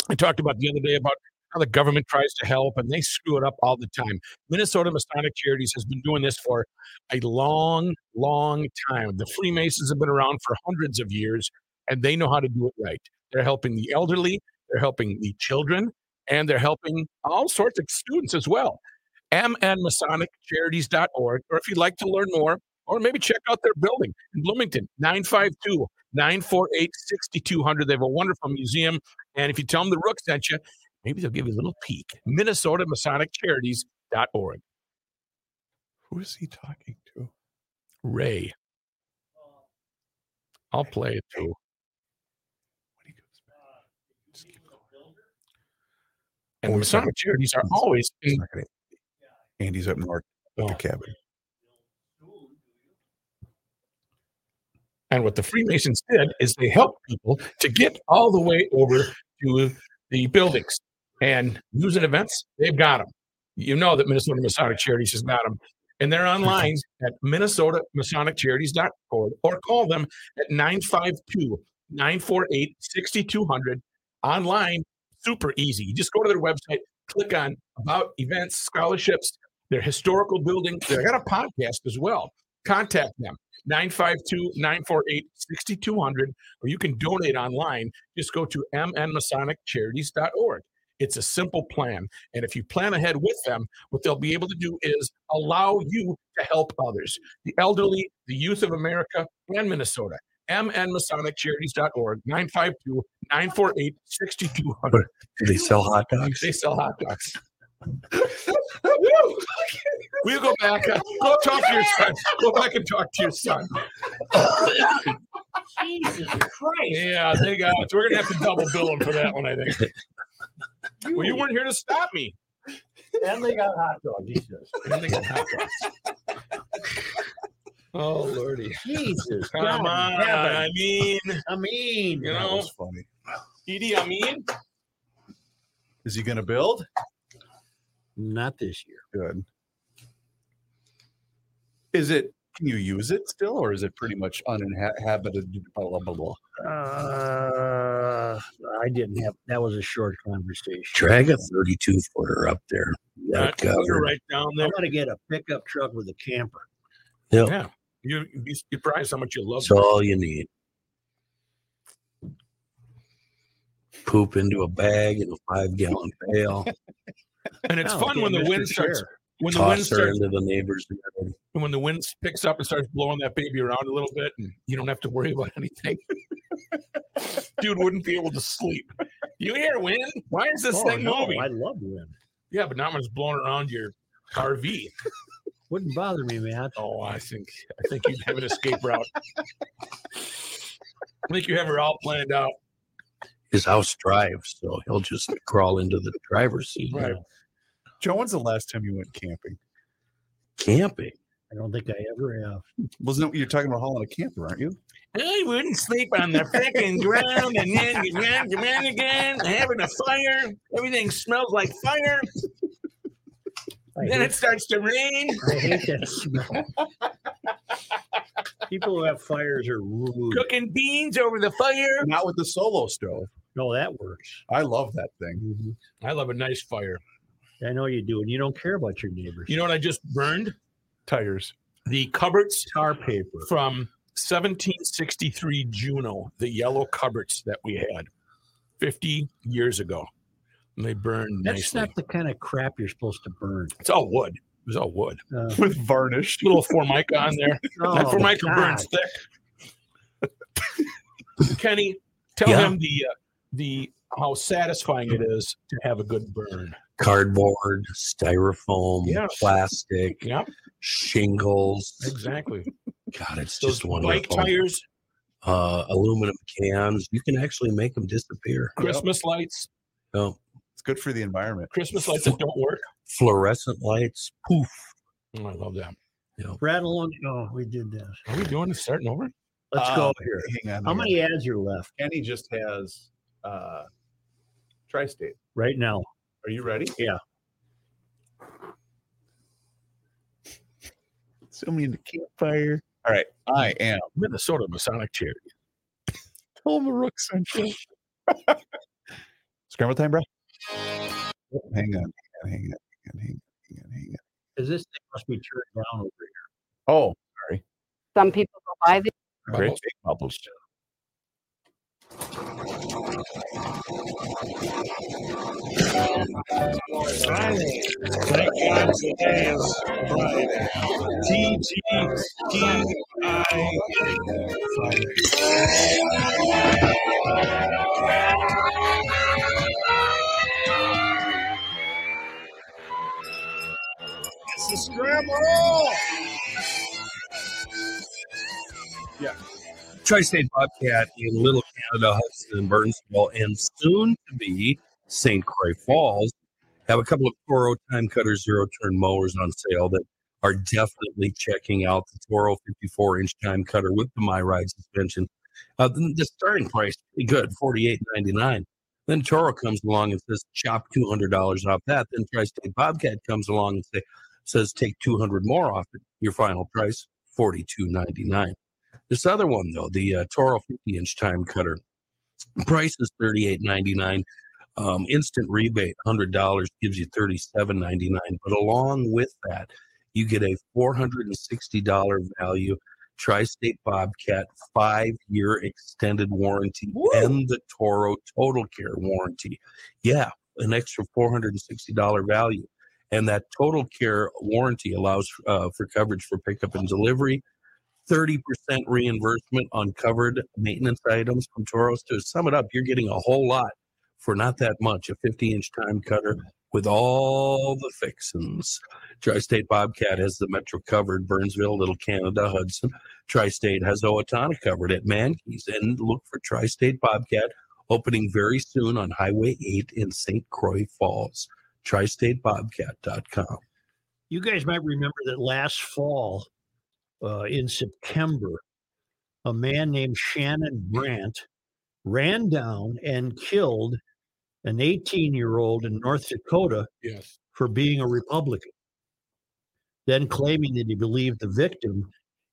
I talked about the other day about how the government tries to help and they screw it up all the time. Minnesota Masonic Charities has been doing this for a long, long time. The Freemasons have been around for hundreds of years and they know how to do it right. They're helping the elderly, they're helping the children, and they're helping all sorts of students as well. mnmasoniccharities.org, or if you'd like to learn more, or maybe check out their building in Bloomington, 952 948 6200. They have a wonderful museum. And if you tell them the Rook sent you, maybe they'll give you a little peek. Minnesota Masonic Charities.org. Who is he talking to? Ray. I'll play it too. And the Masonic charities are always in, Andy's up north at Oh. the cabin. And what the Freemasons did is they helped people to get all the way over to the buildings and news and events. They've got them. You know that Minnesota Masonic Charities has got them. And they're online at minnesotamasoniccharities.org or call them at 952 948 6200. Online, super easy. You just go to their website, click on about events, scholarships, their historical building. They got a podcast as well. Contact them 952 948 6200, or you can donate online. Just go to mnmasoniccharities.org. It's a simple plan. And if you plan ahead with them, what they'll be able to do is allow you to help others the elderly, the youth of America, and Minnesota. mnmasoniccharities.org, 952 948 6200. Do they sell hot dogs? They sell hot dogs. We'll go back. uh, go talk to your son. Go back and talk to your son. Jesus Christ. Yeah, they got it. We're gonna have to double bill them for that one, I think. Well, you weren't here to stop me. And they got hot dogs, he says. And they got hot dogs. Oh lordy! Jesus. Come God on! heaven. I mean, I mean, you That know, was funny. Edie. I mean, Is he gonna build? Not this year. Good. Is it? Can you use it still, or is it pretty much uninhabited? Blah, blah, blah, blah. Uh, I didn't have, that was a short conversation. Drag a 32 footer up there. You got it that- you're covered. right down there. I'm gonna get a pickup truck with a camper. Yep. Yeah, you you'd be surprised how much you love. That's all you need. Poop into a bag in a five gallon pail. And it's Oh, fun when the Mr. wind starts. Sheriff. When the wind Toss starts. into the neighbor's yard. when the wind picks up and starts blowing that baby around a little bit, and you don't have to worry about anything. Dude wouldn't be able to sleep. You hear wind? Why is this Oh, thing no, moving? I love wind. Yeah, but not when it's blowing around your RV. Wouldn't bother me, man. Oh, I think I think you'd have an escape route. I think you have her all planned out. His house drives, so he'll just crawl into the driver's seat. Right. Joe, when's the last time you went camping? Camping. I don't think I ever have. Wasn't it, you're talking about hauling a camper, aren't you? I wouldn't sleep on the freaking ground and then get round, get round again, having a fire. Everything smells like fire. I Then it starts to rain. I hate that smell. People who have fires are rude. Cooking beans over the fire. Not with the solo stove. No, that works. I love that thing. Mhm. I love a nice fire. I know you do, and you don't care about your neighbors. You know what I just burned? Tires. The cupboards tar paper. from 1763 Juno, the yellow cupboards that we had 50 years ago. And they burned That's nicely. not the kind of crap you're supposed to burn. it's all wood. It was all wood. Uh, with varnish. Little formica on there. that oh, formica God. burns thick. Kenny, tell Yeah. him the uh, the how satisfying it is to have a good burn. Cardboard, styrofoam, Yes. plastic, Yep, shingles. exactly. God, it's just one of Those just bike tires, Uh, aluminum cans. You can actually make them disappear. Christmas lights, Oh, It's good for the environment. Christmas lights that don't work. fluorescent lights. Poof. Oh, I love that. Rattle on. Oh, we did this. Are we doing this starting over? Let's Uh, go here. Hang on. How here. many ads are left Kenny just has uh, tri-state. right now? Are you ready? Yeah. Show me in the campfire. All right, I mm. am Minnesota Masonic Charity. Thelma Rook Central. Scramble time, bro. Oh, hang on, hang on, hang on, hang on, hang on, hang on. Because this thing must be turned down over here. Oh, sorry. Some people go by the great big bubbles. Friday. Thank God today is Friday. T G T I It's a scramble. Yeah. Tri-State Bobcat in Little Canada, Hudson, and Burnsville, and soon to be St. Croix Falls have a couple of Toro time cutter zero turn mowers on sale that are definitely checking out the Toro 54 inch time cutter with the My Ride suspension. Uh, the, the starting price pretty good, forty eight ninety nine. Then Toro comes along and says chop two hundred dollars off that. Then Tri-State Bobcat comes along and say, says take two hundred more off it. Your final price forty two ninety nine. This other one though, the uh, Toro 50 inch time cutter, price is thirty eight ninety nine. Um, instant rebate, hundred dollars gives you thirty seven ninety nine. But along with that, you get a four hundred and sixty dollar value Tri-State Bobcat five year extended warranty and the Toro Total Care warranty. Yeah, an extra four hundred and sixty dollar value. And that Total Care warranty allows uh, for coverage for pickup and delivery, 30% reimbursement on covered maintenance items from Toros. To sum it up, you're getting a whole lot for not that much. A 50 inch time cutter with all the fixins. Tri State Bobcat has the Metro covered, Burnsville, Little Canada, Hudson. Tri State has Owatonna covered at Mankeys. And look for Tri State Bobcat opening very soon on Highway 8 in St. Croix Falls. TriStateBobcat.com. You guys might remember that last fall, uh, in September, a man named Shannon Brandt ran down and killed an 18 year old in North Dakota Yes. for being a Republican. Then claiming that he believed the victim,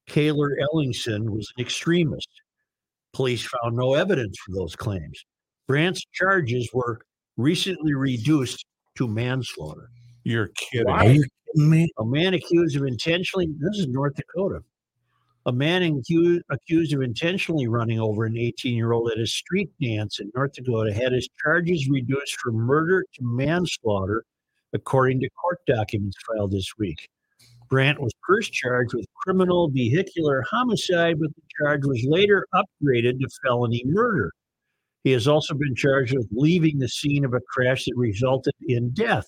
Cayler Ellingson, was an extremist. Police found no evidence for those claims. Brandt's charges were recently reduced to manslaughter. You're kidding. Are A man accused of intentionally, this is North Dakota. A man accused, accused of intentionally running over an 18 year old at a street dance in North Dakota had his charges reduced from murder to manslaughter, according to court documents filed this week. Brandt was first charged with criminal vehicular homicide, but the charge was later upgraded to felony murder. He has also been charged with leaving the scene of a crash that resulted in death.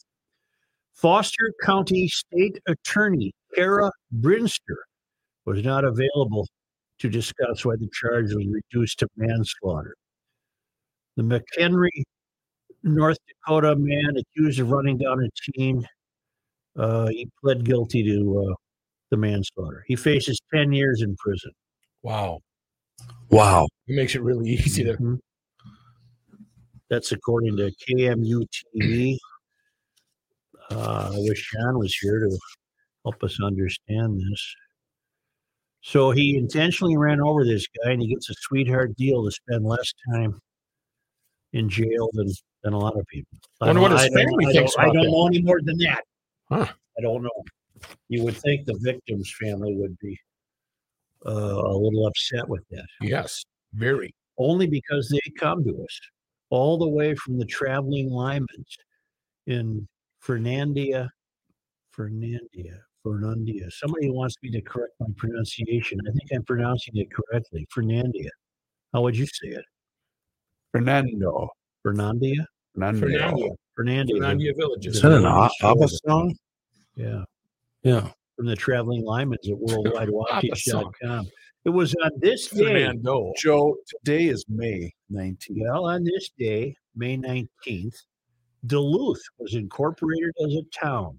Foster County State Attorney Kara Brinster was not available to discuss why the charge was reduced to manslaughter. The McHenry, North Dakota man accused of running down a teen, uh, he pled guilty to uh, the manslaughter. He faces 10 years in prison. Wow. Wow. It makes it really easy to. Mhm. That's according to KMU TV. Uh, I wish Sean was here to help us understand this. So he intentionally ran over this guy, and he gets a sweetheart deal to spend less time in jail than than a lot of people. I Wonder don't- what his I family I thinks don't- I don't know any more than that. Huh. I don't know. You would think the victim's family would be uh, a little upset with that. Yes, very. Only because they come to us all the way from the traveling Lymans in Fernandia, Fernandia, Fernandia. Somebody wants me to correct my pronunciation. I think I'm pronouncing it correctly. Fernandia. How would you say it? Fernando. Fernandia? Fernando. Fernandia. Fernandia. Fernandia Villages. Is that an A- ABBA song? Yeah. Yeah. From the traveling Lymans at worldwidewatches.com. It was on this day. Fernando. Joe, today is May 19th. Well, on this day, May 19th, Duluth was incorporated as a town,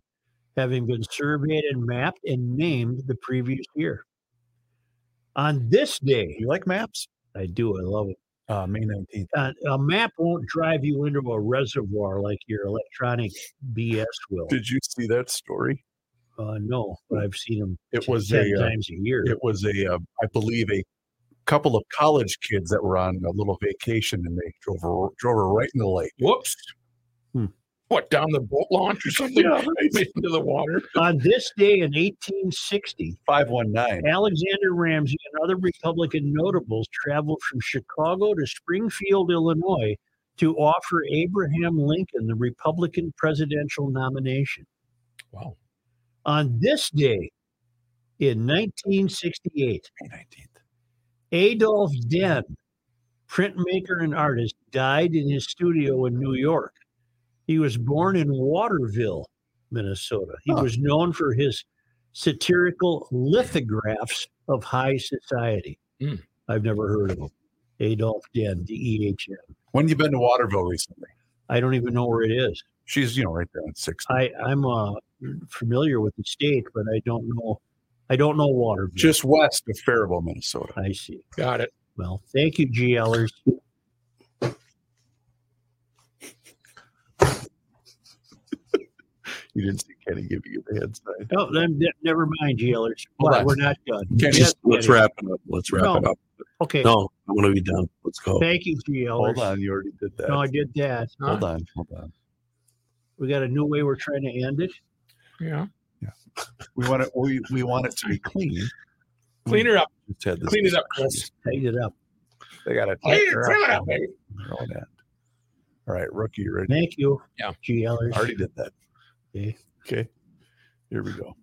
having been surveyed and mapped and named the previous year. On this day, You like maps? I do, I love it. Uh, May 19th. Uh, a map won't drive you into a reservoir like your electronic BS will. Did you see that story? Uh, no, but I've seen them It was 10 a, uh, times a year. it was a, uh, I believe, a couple of college kids that were on a little vacation and they drove her, drove her right in the lake. Whoops. What, down the boat launch or something? Yeah, Right into the water. On this day in 1860, 519. Alexander Ramsey and other Republican notables traveled from Chicago to Springfield, Illinois, to offer Abraham Lincoln the Republican presidential nomination. Wow. On this day in 1968, May 19th. Adolf Dehn, printmaker and artist, died in his studio in New York. He was born in Waterville, Minnesota. He Huh. was known for his satirical lithographs of high society. Hmm. I've never heard of him. Adolf Dehn, D E H N. When you been to Waterville recently? I don't even know where it is. She's, you know, right there on 60. I, I'm uh, familiar with the state, but I don't know. I don't know Waterville. Just west of Faribault, Minnesota. I see. Got it. Well, thank you, GLers. You didn't see Kenny giving you the head sign. Oh, then ne- never mind, GLers. Hold we're not done. Kenny, Yes, Let's Kenny. wrap it up. Let's wrap it up. Okay. No, I want to be done. Let's go. Thank you, GLers. Hold on. You already did that. No, I did that. Hold on. Hold on. We got a new way we're trying to end it. Yeah. Yeah. We want it. We, we want it to be clean. Clean her up. Just had this Clean it up, Chris. Tighten it up. They got to Clean it, clean it up, baby. All right, rookie, ready? Thank you. Yeah. GLers. Already did that. Okay. Okay. Here we go.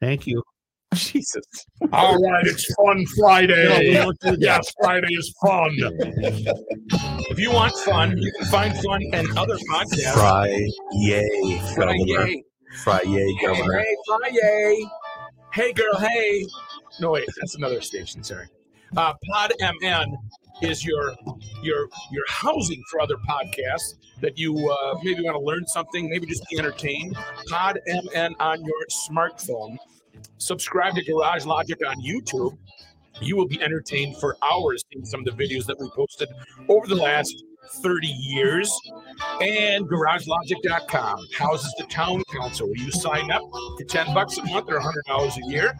Thank you. Jesus. All right, it's Fun Friday. No, we don't do that. yes, Friday is fun. if you want fun, you can find fun and other podcasts. Fry, yay, governor. Friday. Fry, yay, governor. Hey, Friday. Hey, girl. Hey. No, wait, that's another station. Sorry. Uh, Pod MN is your your your housing for other podcasts that you uh, maybe want to learn something, maybe just be entertained. Pod MN on your smartphone. Subscribe to Garage Logic on YouTube. You will be entertained for hours in some of the videos that we posted over the last 30 years. And GarageLogic.com houses the town council. Where you sign up for 10 bucks a month or $100 a year,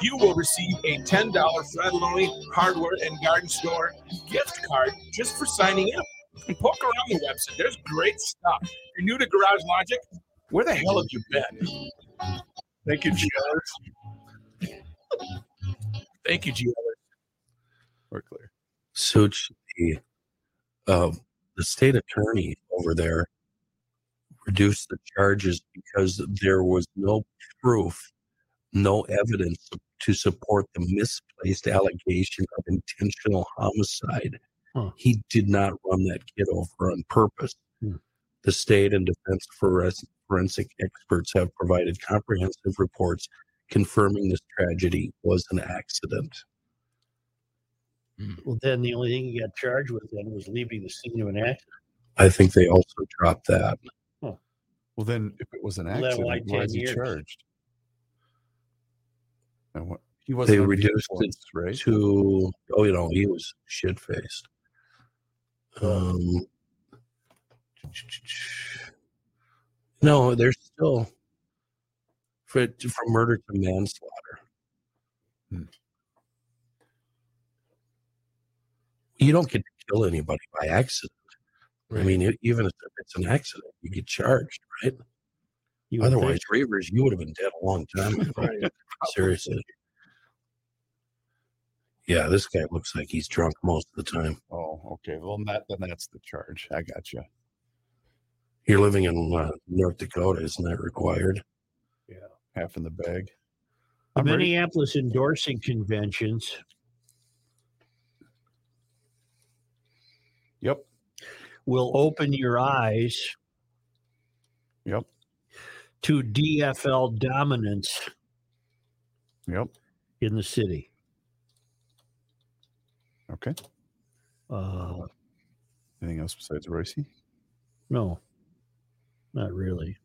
you will receive a $10 Frattallone Hardware and Garden Store gift card just for signing up. And poke around the website. There's great stuff. If you're new to Garage Logic, where the hell have you been? Thank you, Giannis. Thank you, Gio. We're clear. Such the uh, the state attorney over there reduced the charges because there was no proof, no evidence to support the misplaced allegation of intentional homicide. Huh. He did not run that kid over on purpose. Hmm. The state and defense forensic experts have provided comprehensive reports confirming this tragedy was an accident. Well, then the only thing he got charged with then was leaving the scene of an accident. I think they also dropped that. Well, then, if it was an Well, accident, why why is he years? charged? And what, he wasn't They reduced it influence, right? to oh you know he was shit faced um no there's still for from murder to manslaughter Hmm. You don't get to kill anybody by accident i mean even if it's an accident you get charged right You Otherwise, think. Reavers, you would have been dead a long time ago. Seriously. Yeah, this guy looks like he's drunk most of the time. Oh, okay. Well, that then that's the charge. I got you. You're living in uh, North Dakota, isn't that required? Yeah, half in the bag. the I'm ready. Minneapolis endorsing conventions Yep. will open your eyes Yep. to DFL dominance Yep. in the city. Okay. Uh, Anything else besides Reusse? no, not really.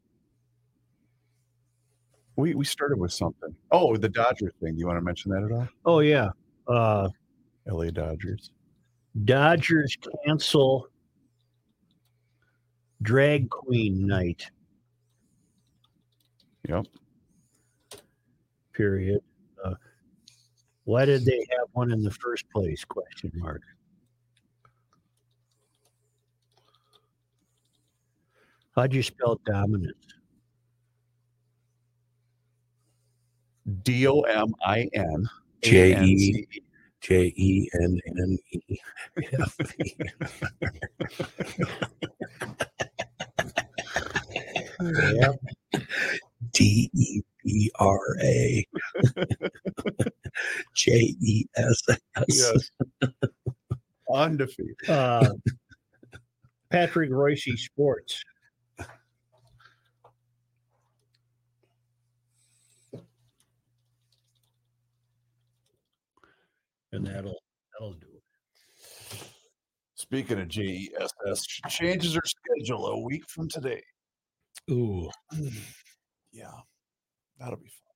We we started with something. Oh, the Dodger thing. Do you want to mention that at all? Oh yeah, uh, LA Dodgers. Dodgers cancel drag queen night. Yep. Period. Uh, why did they have one in the first place? Question mark. How'd you spell dominance? D O M I N. J A N E C E. J E N N E. Yep. D E B R A. J E S S. Yes. Undefeated. Uh, Patrick Reusse Sports. And that'll that'll do it. Speaking of JESS, she changes her schedule a week from today. Ooh, Yeah, that'll be fun.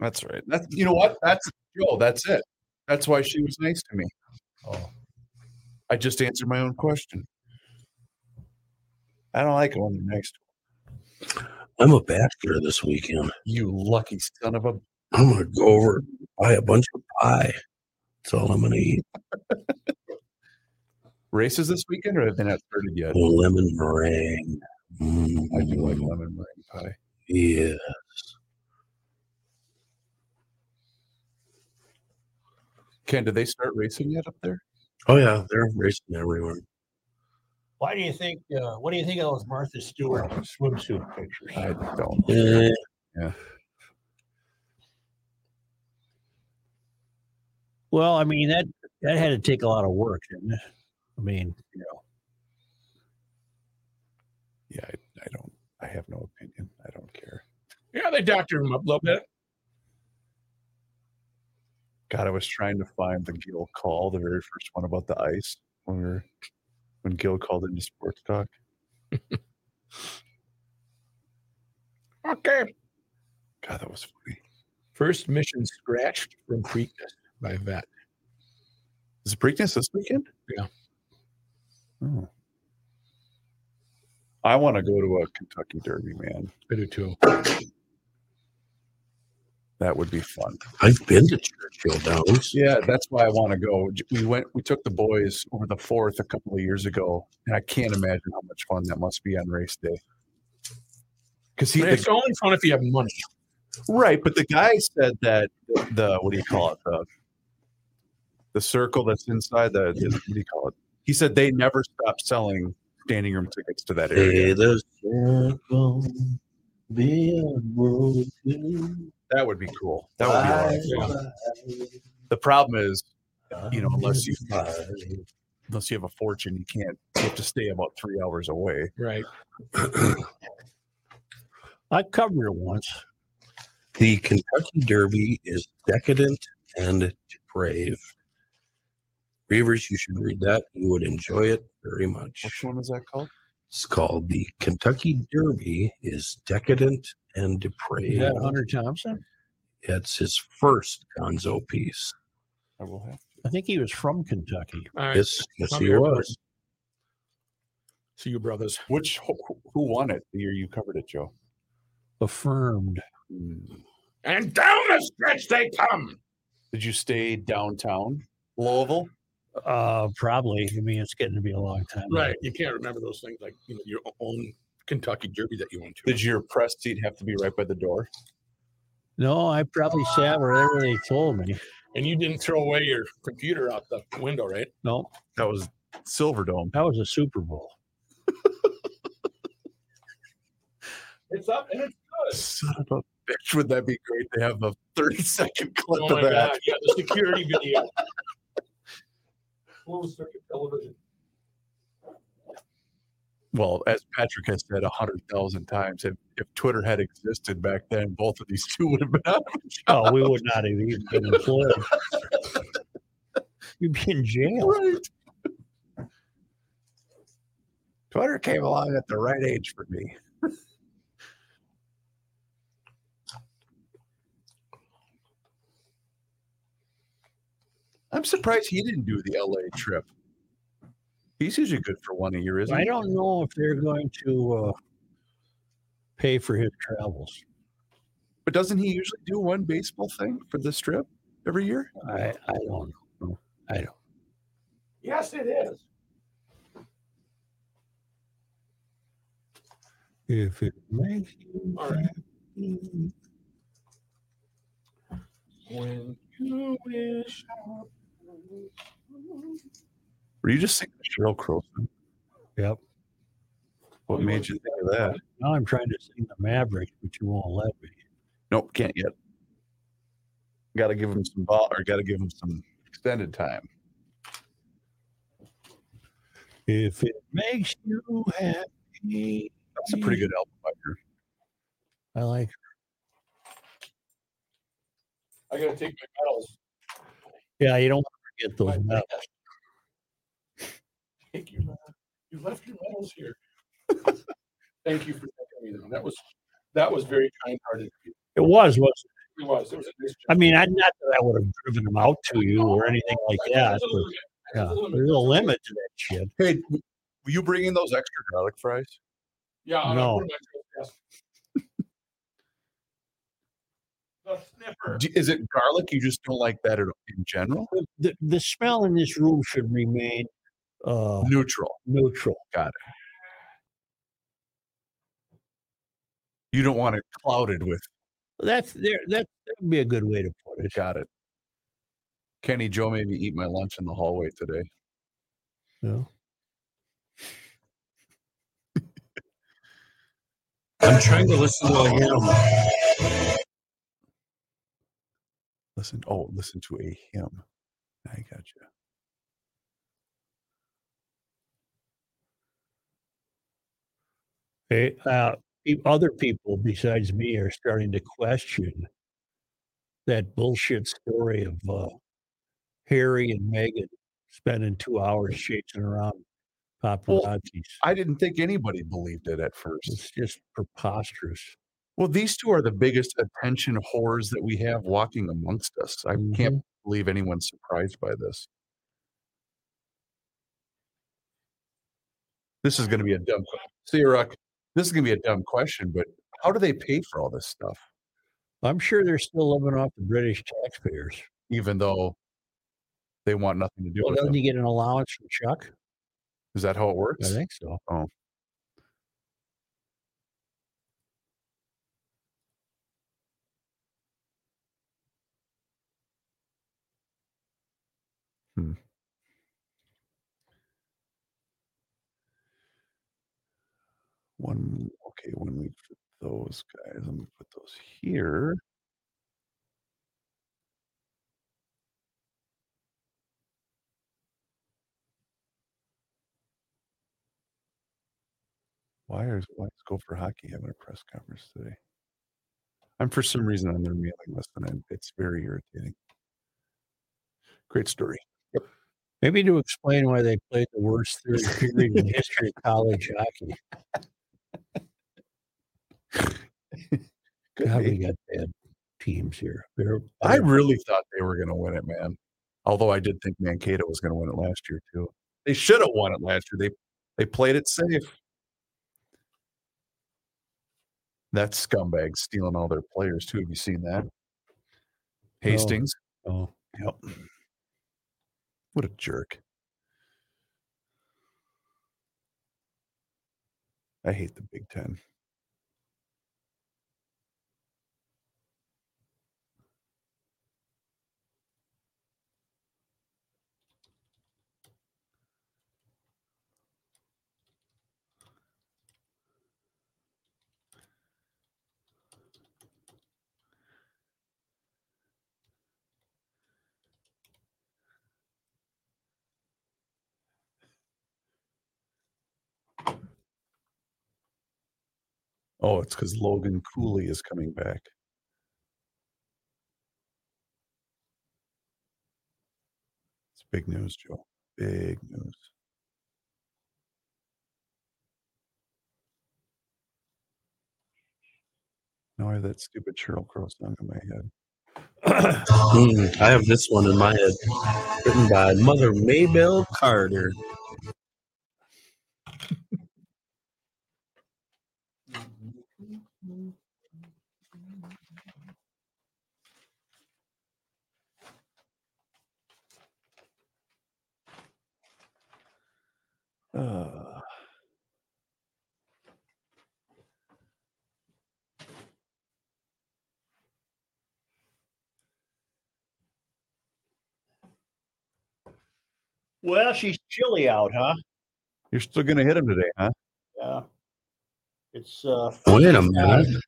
That's right. That's you know what? That's Joe. That's it. That's why she was nice to me. Oh. I just answered my own question. I don't like it when they're nice to I'm a bachelor this weekend. you. Lucky son of a. I'm gonna go over and buy a bunch of pie. That's all I'm gonna eat. Races this weekend, or have they not started yet? Lemon meringue. Mm, I do like lemon meringue pie. Yeah. Ken, did they start racing yet up there? Oh yeah, they're racing everywhere. why do you think? Uh, what do you think of those Martha Stewart swimsuit pictures? I don't. Eh, Well, I mean that that had to take a lot of work, didn't it? I mean, you know, Yeah, I, I don't. I have no opinion. I don't care. Yeah, they doctored him up a little bit. God, I was trying to find the Gil call, the very first one about the ice, when we were when Gil called into sports talk. Okay. God, that was funny. First mission scratched from Preakness by vet. Is it Preakness this weekend? Yeah. Oh. I want to go to a Kentucky Derby, man. I do too. That would be fun. I've been to Churchill Downs. Yeah, that's why I want to go. We went, we took the boys over the fourth a couple of years ago, and I can't imagine how much fun that must be on race day. Because he, It's only fun if you have money. right, but the guy said that the, the what do you call it the the circle that's inside the, the what do you call it? He said they never stop selling standing room tickets to that area. Hey, the circle be. That would be cool. That would be a lot of fun. The problem is, you know, unless you unless you have a fortune, you can't. You have to stay about three hours away. Right. I covered it once. The Kentucky Derby is decadent and depraved. Reavers, you should read that. You would enjoy it very much. Which one is that called? It's called the Kentucky Derby is decadent and Depraved. Is depraved. that Hunter Thompson? It's his first Gonzo piece. I will have. I think he was from Kentucky. All right. Yes, yes, Come he was. See you, brothers. Which who, who won it the year you covered it, Joe? Affirmed. Hmm. And down the stretch they come. Did you stay downtown Louisville? Uh, probably. I mean, it's getting to be a long time. Right. You can't remember those things like you know, your own Kentucky Derby that you went to. Did your press seat have to be right by the door? No, I probably sat wherever they told me. And you didn't throw away your computer out the window, right? No, That was Silverdome. that was a Super Bowl. It's up and it's good. Son of a bitch. Would that be great to have a 30 second clip Oh of that? god, yeah, the security video. Closed circuit television. Well, as Patrick has said a hundred thousand times, if, if Twitter had existed back then, both of these two would have been out of a job. Oh, we would not have even been employed. You'd be in jail. Right. Twitter came along at the right age for me. I'm surprised he didn't do the LA trip. He's usually good for one a year, isn't I he? don't know if they're going to uh, pay for his travels. But doesn't he usually do one baseball thing for this trip every year? I, I don't know. I don't. Yes, it is. If it makes you All right. happy. When you wish. Were you just singing Sheryl Crow? song? Yep. What made you think of that? Now I'm trying to sing the Mavericks, but you won't let me. Nope, can't yet. Got to give him some ball, or got to give him some extended time. If it makes you happy. That's a pretty good album by her. I like I gotta take my medals. Yeah, you don't want to forget those medals. Take your. You left your medals here. Thank you for taking me them. That was that was very kind hearted of you. It was, was It was. It was a nice I mean, I, not that I would have driven them out to you or anything like that. But, yeah, there's a limit to that shit. Hey, w- will you bring in those extra garlic fries? Yeah, I'm No. gonna put my yes. The sniffer. Is it garlic? You just don't like that in general? The, the smell in this room should remain uh, Neutral. neutral. Got it. You don't want it clouded with. That's there. That that would be a good way to put it. Got it. Kenny Joe made me eat my lunch in the hallway today. Yeah. I'm trying to listen to a hymn. Listen. Oh, listen to a hymn. I got you. Hey, uh, other people besides me are starting to question that bullshit story of uh, Harry and Meghan spending two hours chasing around paparazzis. I didn't think anybody believed it at first. It's just preposterous. Well, these two are the biggest attention whores that we have walking amongst us. I can't mm-hmm. believe anyone's surprised by this. This is going to be a dumb question. See, Ruck, this is going to be a dumb question, but how do they pay for all this stuff? I'm sure they're still living off the British taxpayers. Even though they want nothing to do Well, with doesn't it. he get an allowance from Chuck? Is that how it works? I think so. Oh. One okay, when we put those guys, let me put those here. Why is why is Gopher Hockey having a press conference today? I'm for some reason on their mailing list, and it's very irritating. Great story. Maybe to explain why they played the worst third period in the history of college hockey. Could God, be. we got bad teams here. They're, I really thought they were going to win it, man. Although I did think Mankato was going to win it last year too. They should have won it last year. They they played it safe. That scumbag stealing all their players too. Have you seen that? Oh, Hastings. oh, Yep. What a jerk. I hate the Big Ten. Oh, it's because Logan Cooley is coming back. It's big news, Joe. Big news. Now I have that stupid Sheryl Crow song in my head. Mm, I have this one in my head, written by Mother Maybelle Carter. Uh, Well, she's chilly out, huh? you're still going to hit him today, huh? Yeah. It's uh Wait a minute.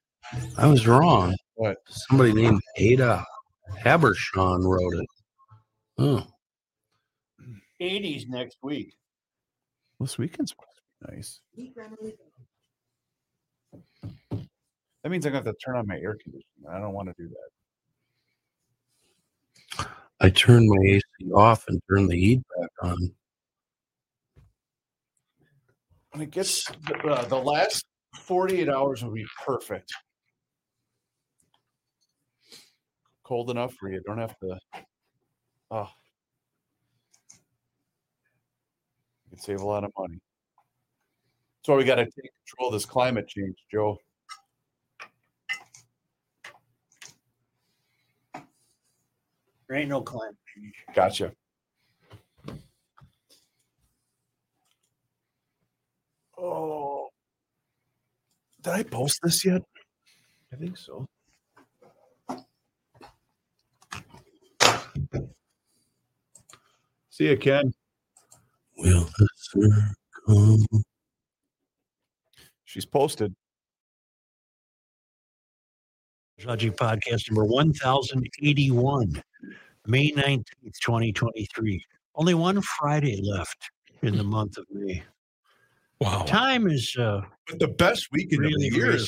I was wrong. What? Somebody named Ada Habershon wrote it. Oh, 80s next week. This weekend's supposed to be nice. That means I'm going to have to turn on my air conditioning. I don't want to do that. I turned my AC off and turned the heat back on. When it gets uh, the last 48 hours would be perfect. Cold enough where you don't have to. Oh. You can save a lot of money. That's why we got to take control of this climate change, Joe. There ain't no climate change. Gotcha. Oh, did I post this yet? I think so. See you, Ken. Will the circle She's posted. Logic Podcast number 1081, May 19th, 2023. Only one Friday left in the month of May. Wow. Time is uh, But the best weekend of Really the year is